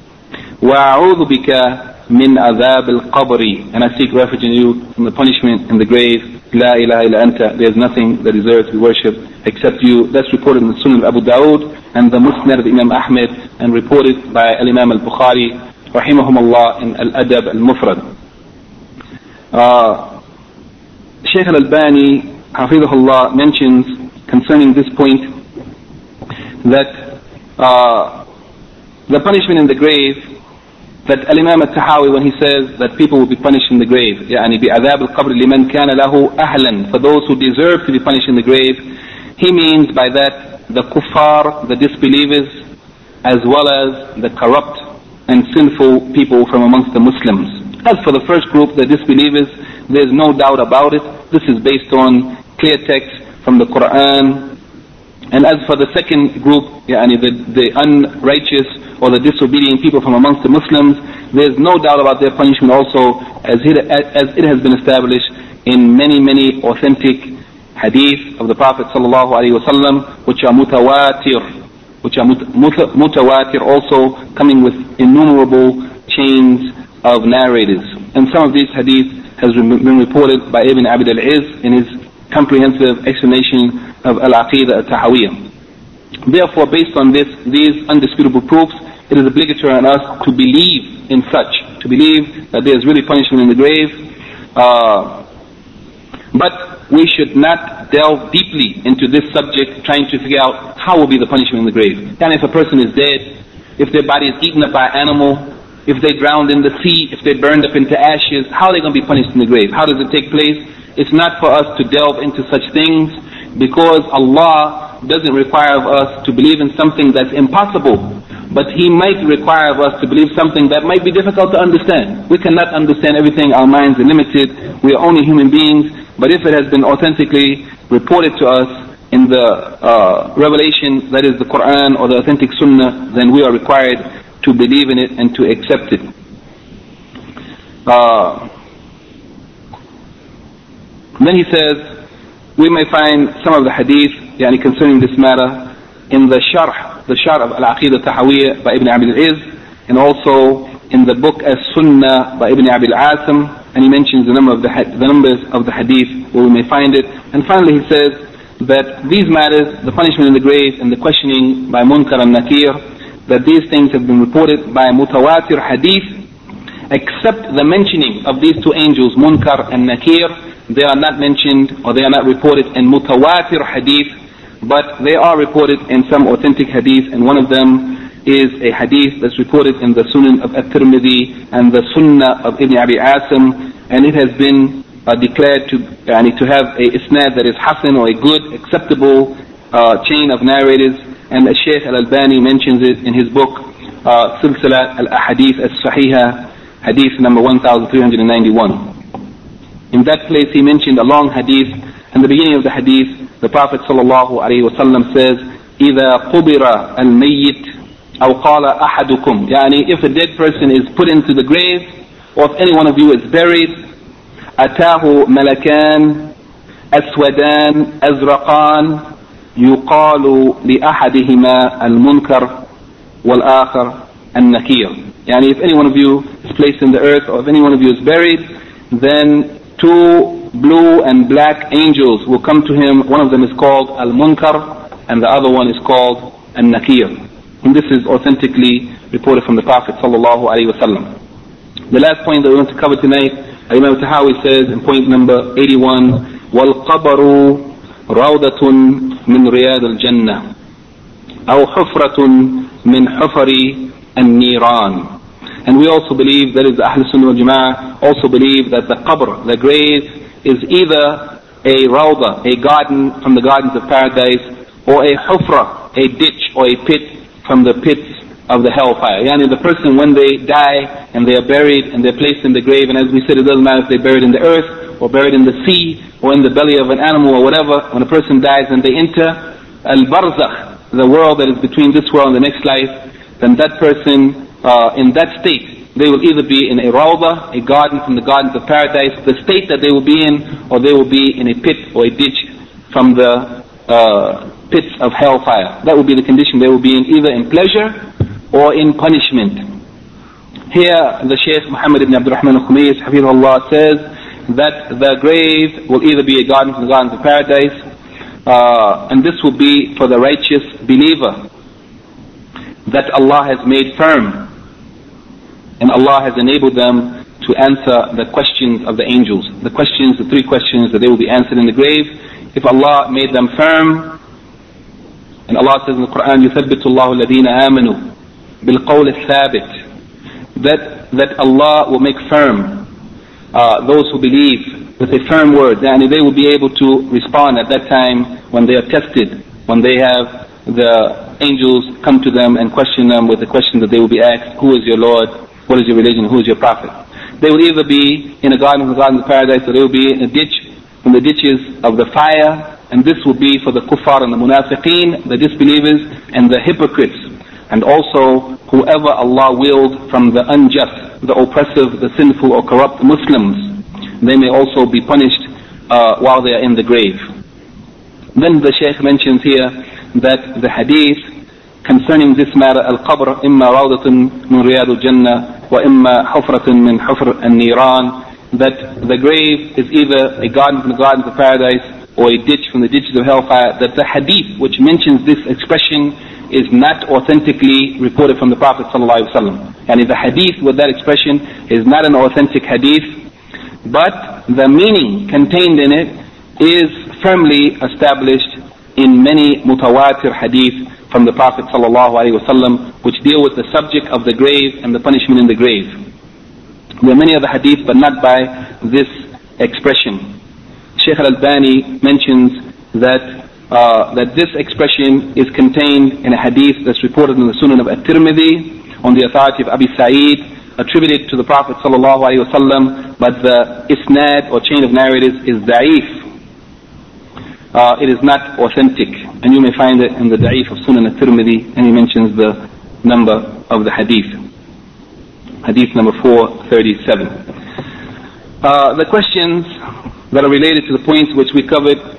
Wa a'udhu bika min azab al-qabri. And I seek refuge in you from the punishment in the grave. La ilaha illa anta. There is nothing that deserves to be worshipped except you. That's reported in the Sunan of Abu Dawud and the Musnad of Imam Ahmed and reported by Al-Imam al-Bukhari rahimahum Allah in Al-Adab al-Mufrad. Uh, Shaykh al-Albani hafidhullah mentions concerning this point that uh, the punishment in the grave that Al-Imam al-Tahawi when he says that people will be punished in the grave يعني بعذاب القبر لمن كان له أهلا for those who deserve to be punished in the grave he means by that the kuffar the disbelievers as well as the corrupt and sinful people from amongst the Muslims as for the first group the disbelievers there's no doubt about it. This is based on clear text from the Quran. And as for the second group, yani the, the unrighteous or the disobedient people from amongst the Muslims, there's no doubt about their punishment also, as it, as it has been established in many, many authentic hadith of the Prophet sallallahu which are mutawatir, which are mutawatir also coming with innumerable chains of narrators. And some of these hadith has been reported by Ibn Abi al-Iz in his comprehensive explanation of Al-Aqidah Al-Tahawiyah. Therefore, based on this, these undisputable proofs, it is obligatory on us to believe in such, to believe that there is really punishment in the grave. Uh, but we should not delve deeply into this subject, trying to figure out how will be the punishment in the grave. And if a person is dead, if their body is eaten up by an animal, if they drowned in the sea, if they burned up into ashes, how are they going to be punished in the grave? How does it take place? It's not for us to delve into such things because Allah doesn't require of us to believe in something that's impossible. But He might require of us to believe something that might be difficult to understand. We cannot understand everything, our minds are limited, we are only human beings. But if it has been authentically reported to us in the uh, revelation, that is the Quran or the authentic Sunnah, then we are required to believe in it and to accept it. Uh, then he says, we may find some of the hadith yani concerning this matter in the sharh, the sharh of Al-Aqidah Tahawiyah by Ibn Abi al-Iz, and also in the book As-Sunnah by Ibn Abi al-Asim, and he mentions the number of the, the numbers of the hadith where we may find it. And finally he says that these matters, the punishment in the grave and the questioning by Munkar and Nakir, that these things have been reported by mutawatir hadith, except the mentioning of these two angels, Munkar and Nakir, they are not mentioned or they are not reported in mutawatir hadith, but they are reported in some authentic hadith, and one of them is a hadith that's reported in the Sunan of At-Tirmidhi and the Sunnah of Ibn Abi Asim, and it has been uh, declared to uh, to have a isnad that is hasan or a good, acceptable uh, chain of narrators, and the Shaykh Al-Albani mentions it in his book uh, Silsila Al-Ahadith As-Sahiha, hadith number 1391. In that place he mentioned a long hadith, and the beginning of the hadith, the Prophet sallallahu alaihi wasallam says, إذا قبر الميت أو قال أحدكم يعني if a dead person is put into the grave or if any one of you is buried أتاه ملكان أسودان أزرقان يقال لأحدهما المنكر والآخر النكير يعني if any one of you is placed in the earth or if any one of you is buried then two blue and black angels will come to him. One of them is called Al-Munkar and the other one is called Al-Nakir. And this is authentically reported from the Prophet sallallahu alaihi wasallam. The last point that we want to cover tonight, Imam Tahawi says in point number 81, وَالْقَبَرُ رَوْضَةٌ مِنْ رِيَادِ الْجَنَّةِ أو حفرة من حفر النيران and we also believe, that is the Ahl Sunnah wal Jama'ah, also believe that the qabr, the grave, is either a rawda, a garden from the gardens of paradise, or a hufra, a ditch or a pit from the pits of the hellfire. Yani the person when they die and they are buried and they're placed in the grave, and as we said, it doesn't matter if they're buried in the earth or buried in the sea or in the belly of an animal or whatever. When a person dies and they enter al-barzakh, the world that is between this world and the next life, then that person uh, in that state, they will either be in a rawdah, a garden from the gardens of paradise, the state that they will be in, or they will be in a pit or a ditch from the uh, pits of hellfire. That will be the condition they will be in, either in pleasure or in punishment. Here, the Shaykh Muhammad ibn Abdul Rahman al-Khumis, Hafizullah, says that the grave will either be a garden from the gardens of paradise, uh, and this will be for the righteous believer that Allah has made firm, and Allah has enabled them to answer the questions of the angels. The questions, the three questions that they will be answered in the grave. If Allah made them firm, and Allah says in the Quran, يثبت الله الذين آمنوا بالقول الثابت that that Allah will make firm uh, those who believe with a firm word and they will be able to respond at that time when they are tested when they have the angels come to them and question them with the question that they will be asked who is your Lord? What is your religion? Who is your prophet? They will either be in a garden from the gardens of paradise or they will be in a ditch in the ditches of the fire and this will be for the kuffar and the munafiqeen the disbelievers and the hypocrites and also whoever Allah willed from the unjust, the oppressive, the sinful or corrupt Muslims, they may also be punished uh, while they are in the grave. Then the Shaykh mentions here that the hadith concerning this matter, al-qabr imma rawdatun min al-jannah wa imma hufratun min hufr al-niran, that the grave is either a garden from the gardens of paradise or a ditch from the ditches of hellfire, that the hadith which mentions this expression is not authentically reported from the Prophet ﷺ. And if the hadith with that expression is not an authentic hadith, but the meaning contained in it is firmly established in many mutawatir hadith from the Prophet ﷺ, which deal with the subject of the grave and the punishment in the grave. There are many other hadith, but not by this expression. Sheikh al-Albani mentions that uh, that this expression is contained in a hadith that's reported in the Sunan of At-Tirmidhi on the authority of Abi Sa'id, attributed to the Prophet wasallam, but the isnad or chain of narratives is da'if. Uh, it is not authentic, and you may find it in the da'if of Sunan At-Tirmidhi, and he mentions the number of the hadith. Hadith number 437. Uh, the questions that are related to the points which we covered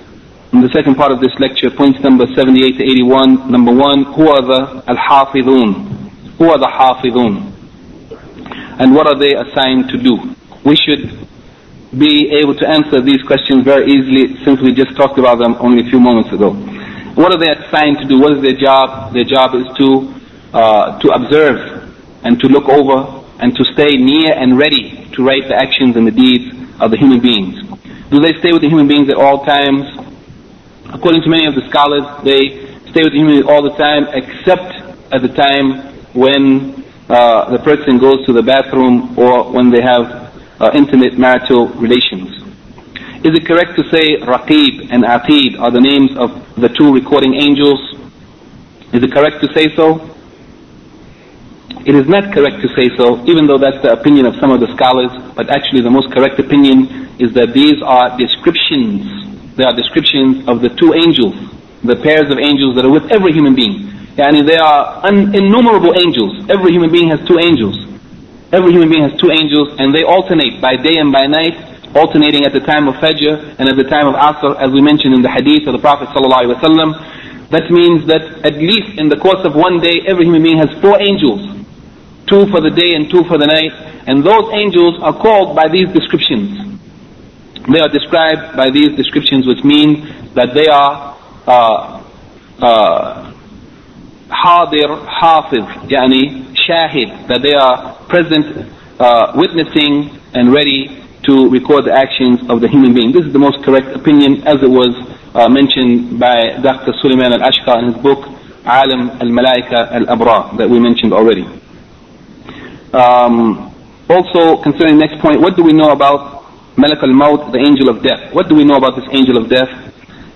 in the second part of this lecture, points number 78 to 81. Number one, who are the al-hafidhun? Who are the hafidhun? And what are they assigned to do? We should be able to answer these questions very easily since we just talked about them only a few moments ago. What are they assigned to do? What is their job? Their job is to, uh, to observe and to look over and to stay near and ready to write the actions and the deeds of the human beings. Do they stay with the human beings at all times? According to many of the scholars, they stay with the human all the time except at the time when uh, the person goes to the bathroom or when they have uh, intimate marital relations. Is it correct to say Raqib and Atid are the names of the two recording angels? Is it correct to say so? It is not correct to say so, even though that's the opinion of some of the scholars, but actually the most correct opinion is that these are descriptions there are descriptions of the two angels, the pairs of angels that are with every human being. Yani there are innumerable angels. Every human being has two angels. Every human being has two angels and they alternate by day and by night, alternating at the time of Fajr and at the time of Asr, as we mentioned in the hadith of the Prophet. That means that at least in the course of one day, every human being has four angels. Two for the day and two for the night. And those angels are called by these descriptions. They are described by these descriptions which mean that they are uh, uh, yani shahid, that they are present, uh, witnessing and ready to record the actions of the human being. This is the most correct opinion as it was uh, mentioned by Dr. Suleiman al-Ashqar in his book Alam al-Malaika al-Abrar that we mentioned already. Um, also, concerning the next point, what do we know about Malak al-Maut, the angel of death. What do we know about this angel of death?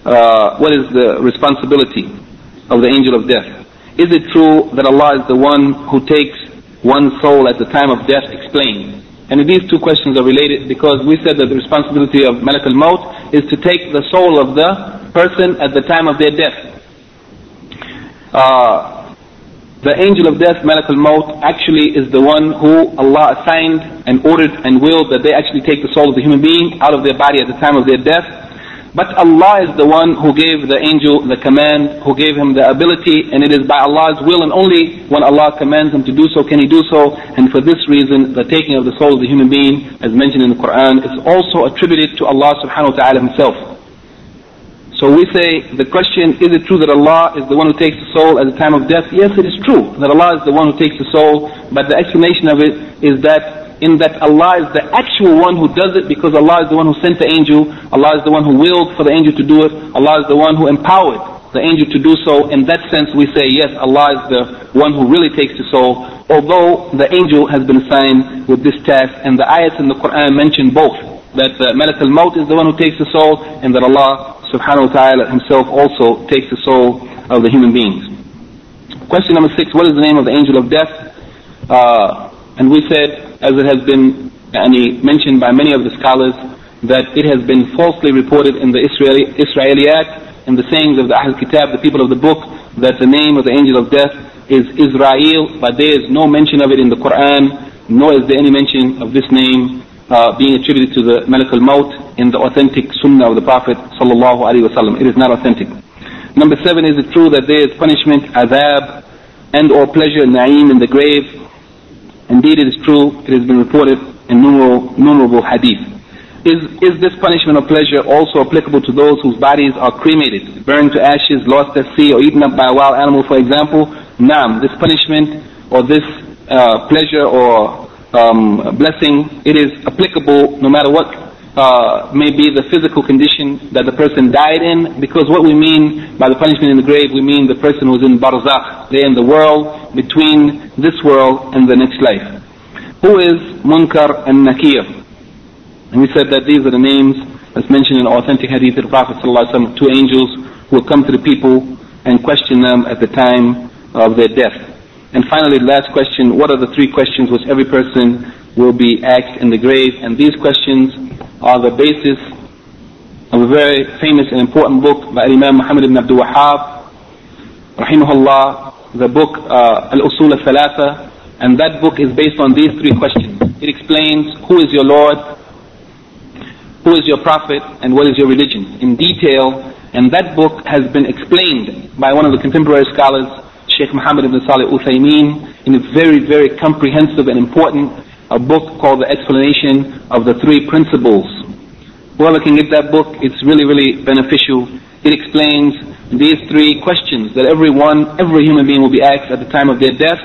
Uh, what is the responsibility of the angel of death? is it true that Allah is the one who takes one soul at the time of death? Explain. And these two questions are related because we said that the responsibility of Malak al-Maut is to take the soul of the person at the time of their death. Uh, the angel of death, Malak al-Maut, actually is the one who Allah assigned and ordered and willed that they actually take the soul of the human being out of their body at the time of their death. But Allah is the one who gave the angel the command, who gave him the ability, and it is by Allah's will and only when Allah commands him to do so can he do so. And for this reason, the taking of the soul of the human being, as mentioned in the Quran, is also attributed to Allah subhanahu wa ta'ala himself. So we say, the question, is it true that Allah is the one who takes the soul at the time of death? Yes, it is true that Allah is the one who takes the soul, but the explanation of it is that in that Allah is the actual one who does it because Allah is the one who sent the angel, Allah is the one who willed for the angel to do it, Allah is the one who empowered the angel to do so. In that sense, we say, yes, Allah is the one who really takes the soul, although the angel has been assigned with this task, and the ayats in the Quran mention both, that uh, Malak al-Maut is the one who takes the soul, and that Allah subhanahu wa ta'ala himself also takes the soul of the human beings. Question number six, what is the name of the angel of death? Uh, and we said, as it has been mentioned by many of the scholars, that it has been falsely reported in the Israeli, Israeliyat, in the sayings of the Ahl Kitab, the people of the book, that the name of the angel of death is Azrael, but there is no mention of it in the Quran, nor is there any mention of this name uh, being attributed to the Malak al-Maut in the authentic Sunnah of the Prophet sallallahu alaihi wasallam. It is not authentic. Number seven, is it true that there is punishment, azab, and or pleasure, na'im in the grave? Indeed, it is true. It has been reported in numerable hadith. Is, is this punishment or pleasure also applicable to those whose bodies are cremated, burned to ashes, lost at sea, or eaten up by a wild animal, for example? Naam, this punishment or this uh, pleasure or um, blessing, it is applicable no matter what uh, may be the physical condition that the person died in, because what we mean by the punishment in the grave, we mean the person who's in barzakh, they're in the world between this world and the next life. Who is Munkar and Nakir? And we said that these are the names that's mentioned in authentic hadith of the Prophet ﷺ, two angels who will come to the people and question them at the time of their death. And finally, the last question, what are the three questions which every person will be asked in the grave? And these questions are the basis of a very famous and important book by Imam Muhammad ibn Abdul Wahhab, rahimahullah, the book uh, Al-Usul al-Thalatha, and that book is based on these three questions. It explains who is your Lord, who is your Prophet, and what is your religion in detail. And that book has been explained by one of the contemporary scholars, Sheikh Muhammad ibn Salih Uthaymeen in a very, very comprehensive and important a book called The Explanation of the Three Principles. Whoever can get that book, it's really, really beneficial. It explains these three questions that everyone, every human being will be asked at the time of their death,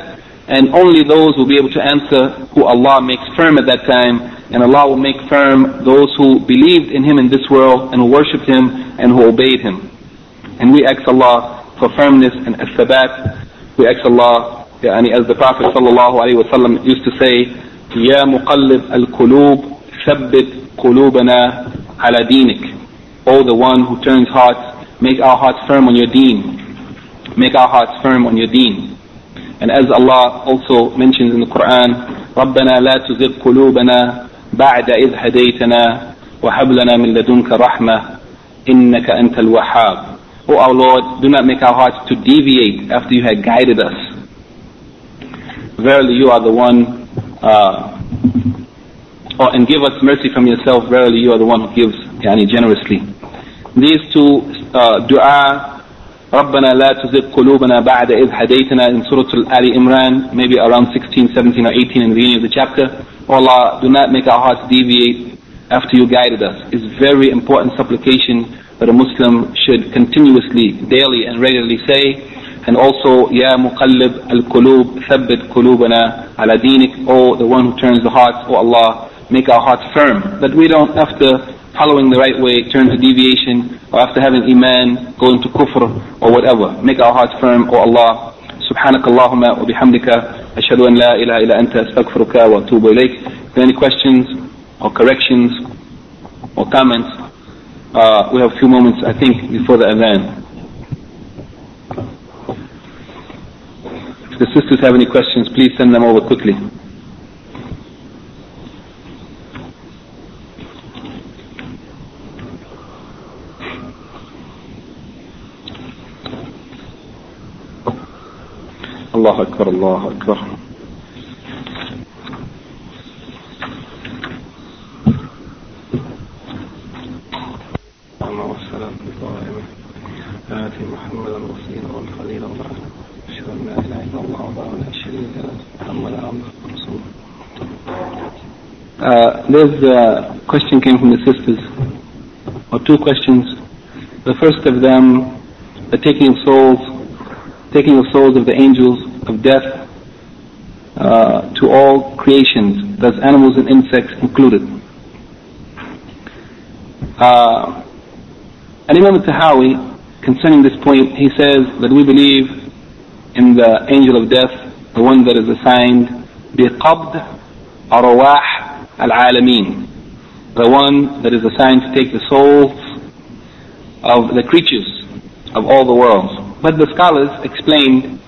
and only those will be able to answer who Allah makes firm at that time, and Allah will make firm those who believed in Him in this world and who worshipped Him and who obeyed Him. And we ask Allah for firmness and as-sabat. We ask Allah, يعني as the Prophet sallallahu alaihi wasallam used to say, يا مقلب القلوب ثبت قلوبنا على دينك. O the one who turns hearts, make our hearts firm on your deen. Make our hearts firm on your deen. And as Allah also mentions in the Quran, ربنا لا تزغ قلوبنا بعد إذ هديتنا وهب لنا من لدنك رحمة إنك أنت الوهاب O our Lord, do not make our hearts to deviate after you had guided us. Verily you are the one, uh, oh, and give us mercy from yourself. Verily you are the one who gives yani, generously. These two uh, dua, ربنا لا تزغ قلوبنا بعد إذ هديتنا in Surah Al-Ali Imran, maybe around 16, 17 or 18 in the beginning of the chapter. Oh Allah, do not make our hearts deviate after you guided us. It's very important supplication that a Muslim should continuously, daily and regularly say. And also, Ya Muqallib al-Qulub, Thabbit Qulubana ala Dinik, O the one who turns the hearts, O Allah, make our hearts firm. That we don't, after following the right way, turn to deviation, or after having Iman, go into kufr, or whatever. Make our hearts firm, O Allah. سبحانك اللهم وبحمدك أشهد أن لا إله إلا أنت أستغفرك وأتوب إليك. If there are any questions or corrections or comments, uh, we have a few moments, I think, before the event. If the sisters have any questions, please send them over quickly. الله أكبر الله أكبر والسلام على الوسيلة والخليل أشهد أن لا إله إلا الله وحده لا شريك له Uh, this question came from the sisters, or two questions. The first of them, the taking of souls, taking of souls of the angels of death uh, to all creations, thus animals and insects included. Uh, and Imam al-Tahawi, concerning this point, he says that we believe in the angel of death, the one that is assigned بقبض أرواح العالمين, the one that is assigned to take the souls of the creatures of all the worlds. But the scholars explained,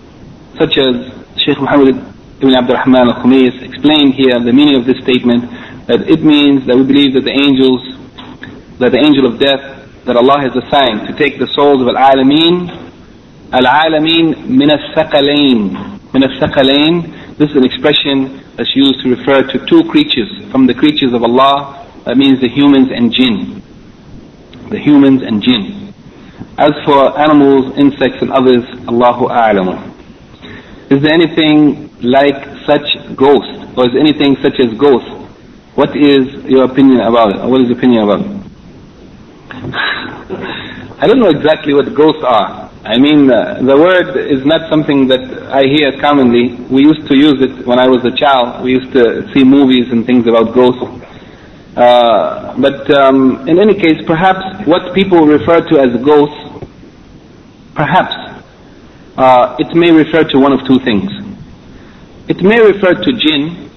such as Sheikh Muhammad ibn Abdul Rahman al-Khumis explained here the meaning of this statement, that it means that we believe that the angels, that the angel of death that Allah has assigned to take the souls of al-alamin, al-alamin min al-thaqalain, min this is an expression that's used to refer to two creatures from the creatures of Allah, that means the humans and jinn. The humans and jinn. As for animals, insects and others, Allahu A'lamu. Is there anything like such ghost, or is anything such as ghost? What is your opinion about it? What is your opinion about it? I don't know exactly what ghosts are. I mean, uh, the word is not something that I hear commonly. We used to use it when I was a child. We used to see movies and things about ghosts. Uh, but um, in any case, perhaps what people refer to as ghosts, perhaps uh, it may refer to one of two things. It may refer to jinn,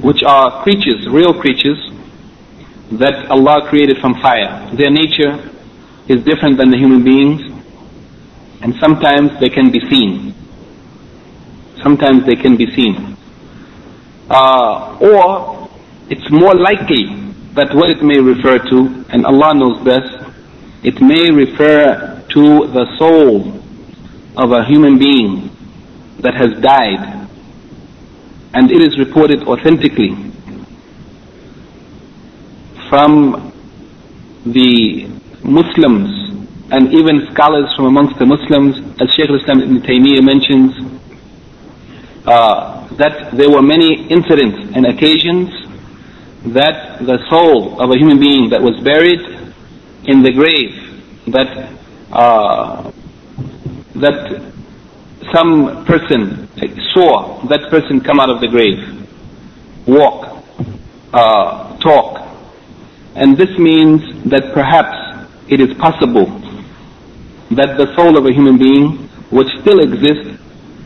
which are creatures, real creatures, that Allah created from fire. Their nature is different than the human beings, and sometimes they can be seen. Sometimes they can be seen. Uh, or it's more likely that what it may refer to, and Allah knows best, it may refer to the soul of a human being that has died. And it is reported authentically from the Muslims and even scholars from amongst the Muslims, as Shaykh al-Islam ibn Taymiyyah mentions, uh, that there were many incidents and occasions that the soul of a human being that was buried in the grave, that uh, that some person saw that person come out of the grave, walk, uh, talk, and this means that perhaps it is possible that the soul of a human being would still exist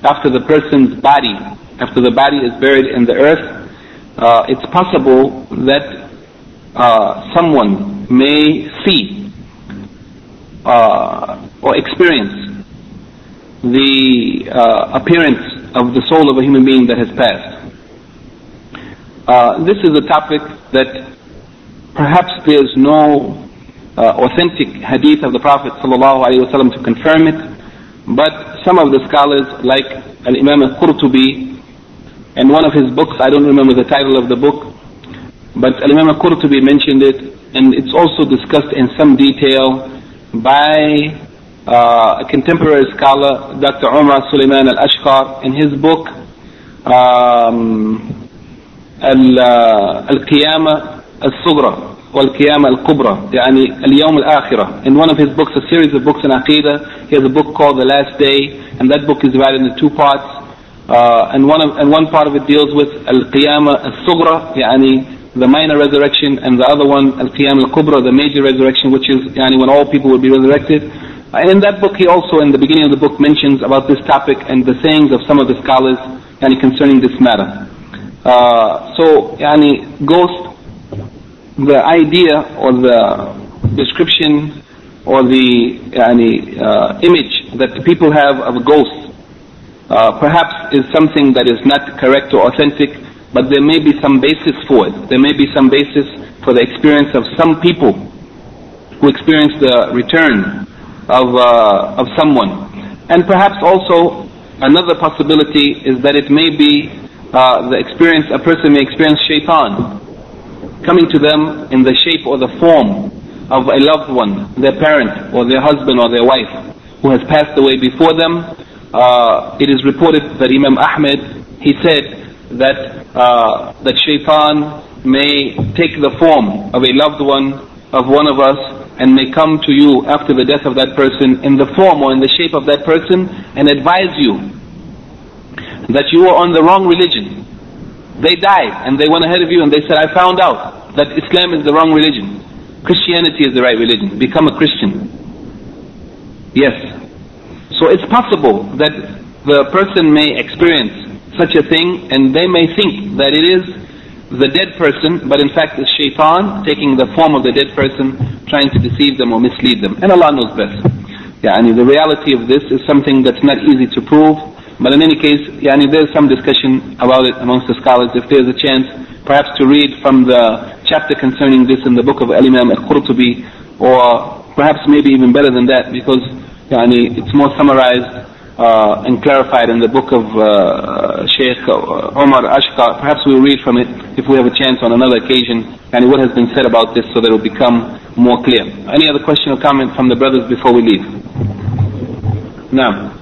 after the person's body, after the body is buried in the earth. Uh, it's possible that uh, someone may see uh, or experience the uh, appearance of the soul of a human being that has passed. Uh, this is a topic that perhaps there's no uh, authentic hadith of the Prophet ﷺ to confirm it, but some of the scholars, like Al Imam al Qurtubi, and one of his books, I don't remember the title of the book, but Al Imam al Qurtubi mentioned it, and it's also discussed in some detail by uh, a contemporary scholar, Dr. Umar Suleiman Al Ashkar, in his book, um, Al Qiyamah al Sugra. والقيامة الكبرى يعني اليوم الآخرة in one of his books a series of books in Aqidah he has a book called The Last Day and that book is divided into two parts uh, and one of, and one part of it deals with القيامة الصغرى يعني the minor resurrection and the other one القيامة الكبرى the major resurrection which is يعني when all people will be resurrected and in that book he also in the beginning of the book mentions about this topic and the sayings of some of the scholars يعني concerning this matter uh, so يعني ghost the idea or the description or the yani, uh, image that the people have of a ghost uh, perhaps is something that is not correct or authentic, but there may be some basis for it. There may be some basis for the experience of some people who experience the return of, uh, of someone. And perhaps also another possibility is that it may be uh, the experience, a person may experience shaitan coming to them in the shape or the form of a loved one, their parent or their husband or their wife who has passed away before them. Uh, it is reported that Imam Ahmed, he said that, uh, that shaitan may take the form of a loved one of one of us and may come to you after the death of that person in the form or in the shape of that person and advise you that you are on the wrong religion. They died and they went ahead of you and they said, I found out that Islam is the wrong religion. Christianity is the right religion. Become a Christian. Yes. So it's possible that the person may experience such a thing and they may think that it is the dead person, but in fact it's shaitan taking the form of the dead person, trying to deceive them or mislead them. And Allah knows best. Yeah, and the reality of this is something that's not easy to prove. But in any case, yani there's some discussion about it amongst the scholars. If there's a chance, perhaps to read from the chapter concerning this in the book of Al-Imam Al-Qurtubi, or perhaps maybe even better than that, because yani, it's more summarized uh, and clarified in the book of uh, Sheikh Omar Ashqar. Perhaps we'll read from it if we have a chance on another occasion, and what has been said about this so that it will become more clear. Any other question or comment from the brothers before we leave? Now.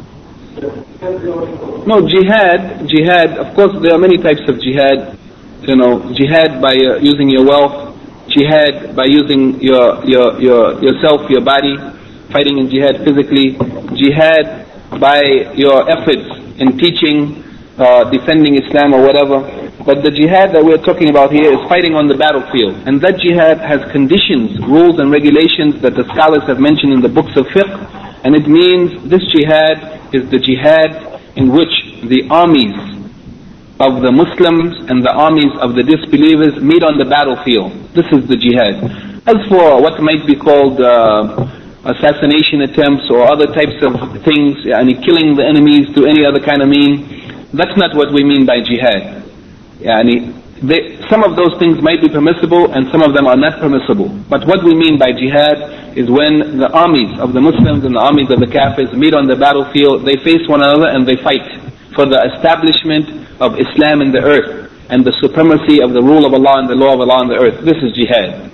No, jihad, jihad, of course there are many types of jihad. You know, jihad by uh, using your wealth, jihad by using your, your, your, yourself, your body, fighting in jihad physically, jihad by your efforts in teaching, uh, defending Islam or whatever. But the jihad that we're talking about here is fighting on the battlefield. And that jihad has conditions, rules and regulations that the scholars have mentioned in the books of fiqh. And it means this jihad is the jihad in which the armies of the Muslims and the armies of the disbelievers meet on the battlefield. This is the jihad. As for what might be called uh, assassination attempts or other types of things, yani killing the enemies to any other kind of mean, that's not what we mean by jihad. Yani they, some of those things might be permissible and some of them are not permissible. But what we mean by jihad is when the armies of the Muslims and the armies of the Kafirs meet on the battlefield, they face one another and they fight for the establishment of Islam in the earth and the supremacy of the rule of Allah and the law of Allah on the earth. This is jihad.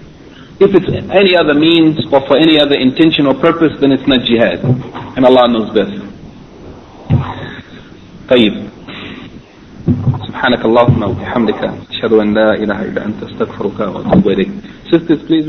If it's any other means or for any other intention or purpose, then it's not jihad. And Allah knows best. طيب سبحانك اللهم وبحمدك أشهد أن لا إله إلا أنت أستغفرك وأتوب إليك Sisters, please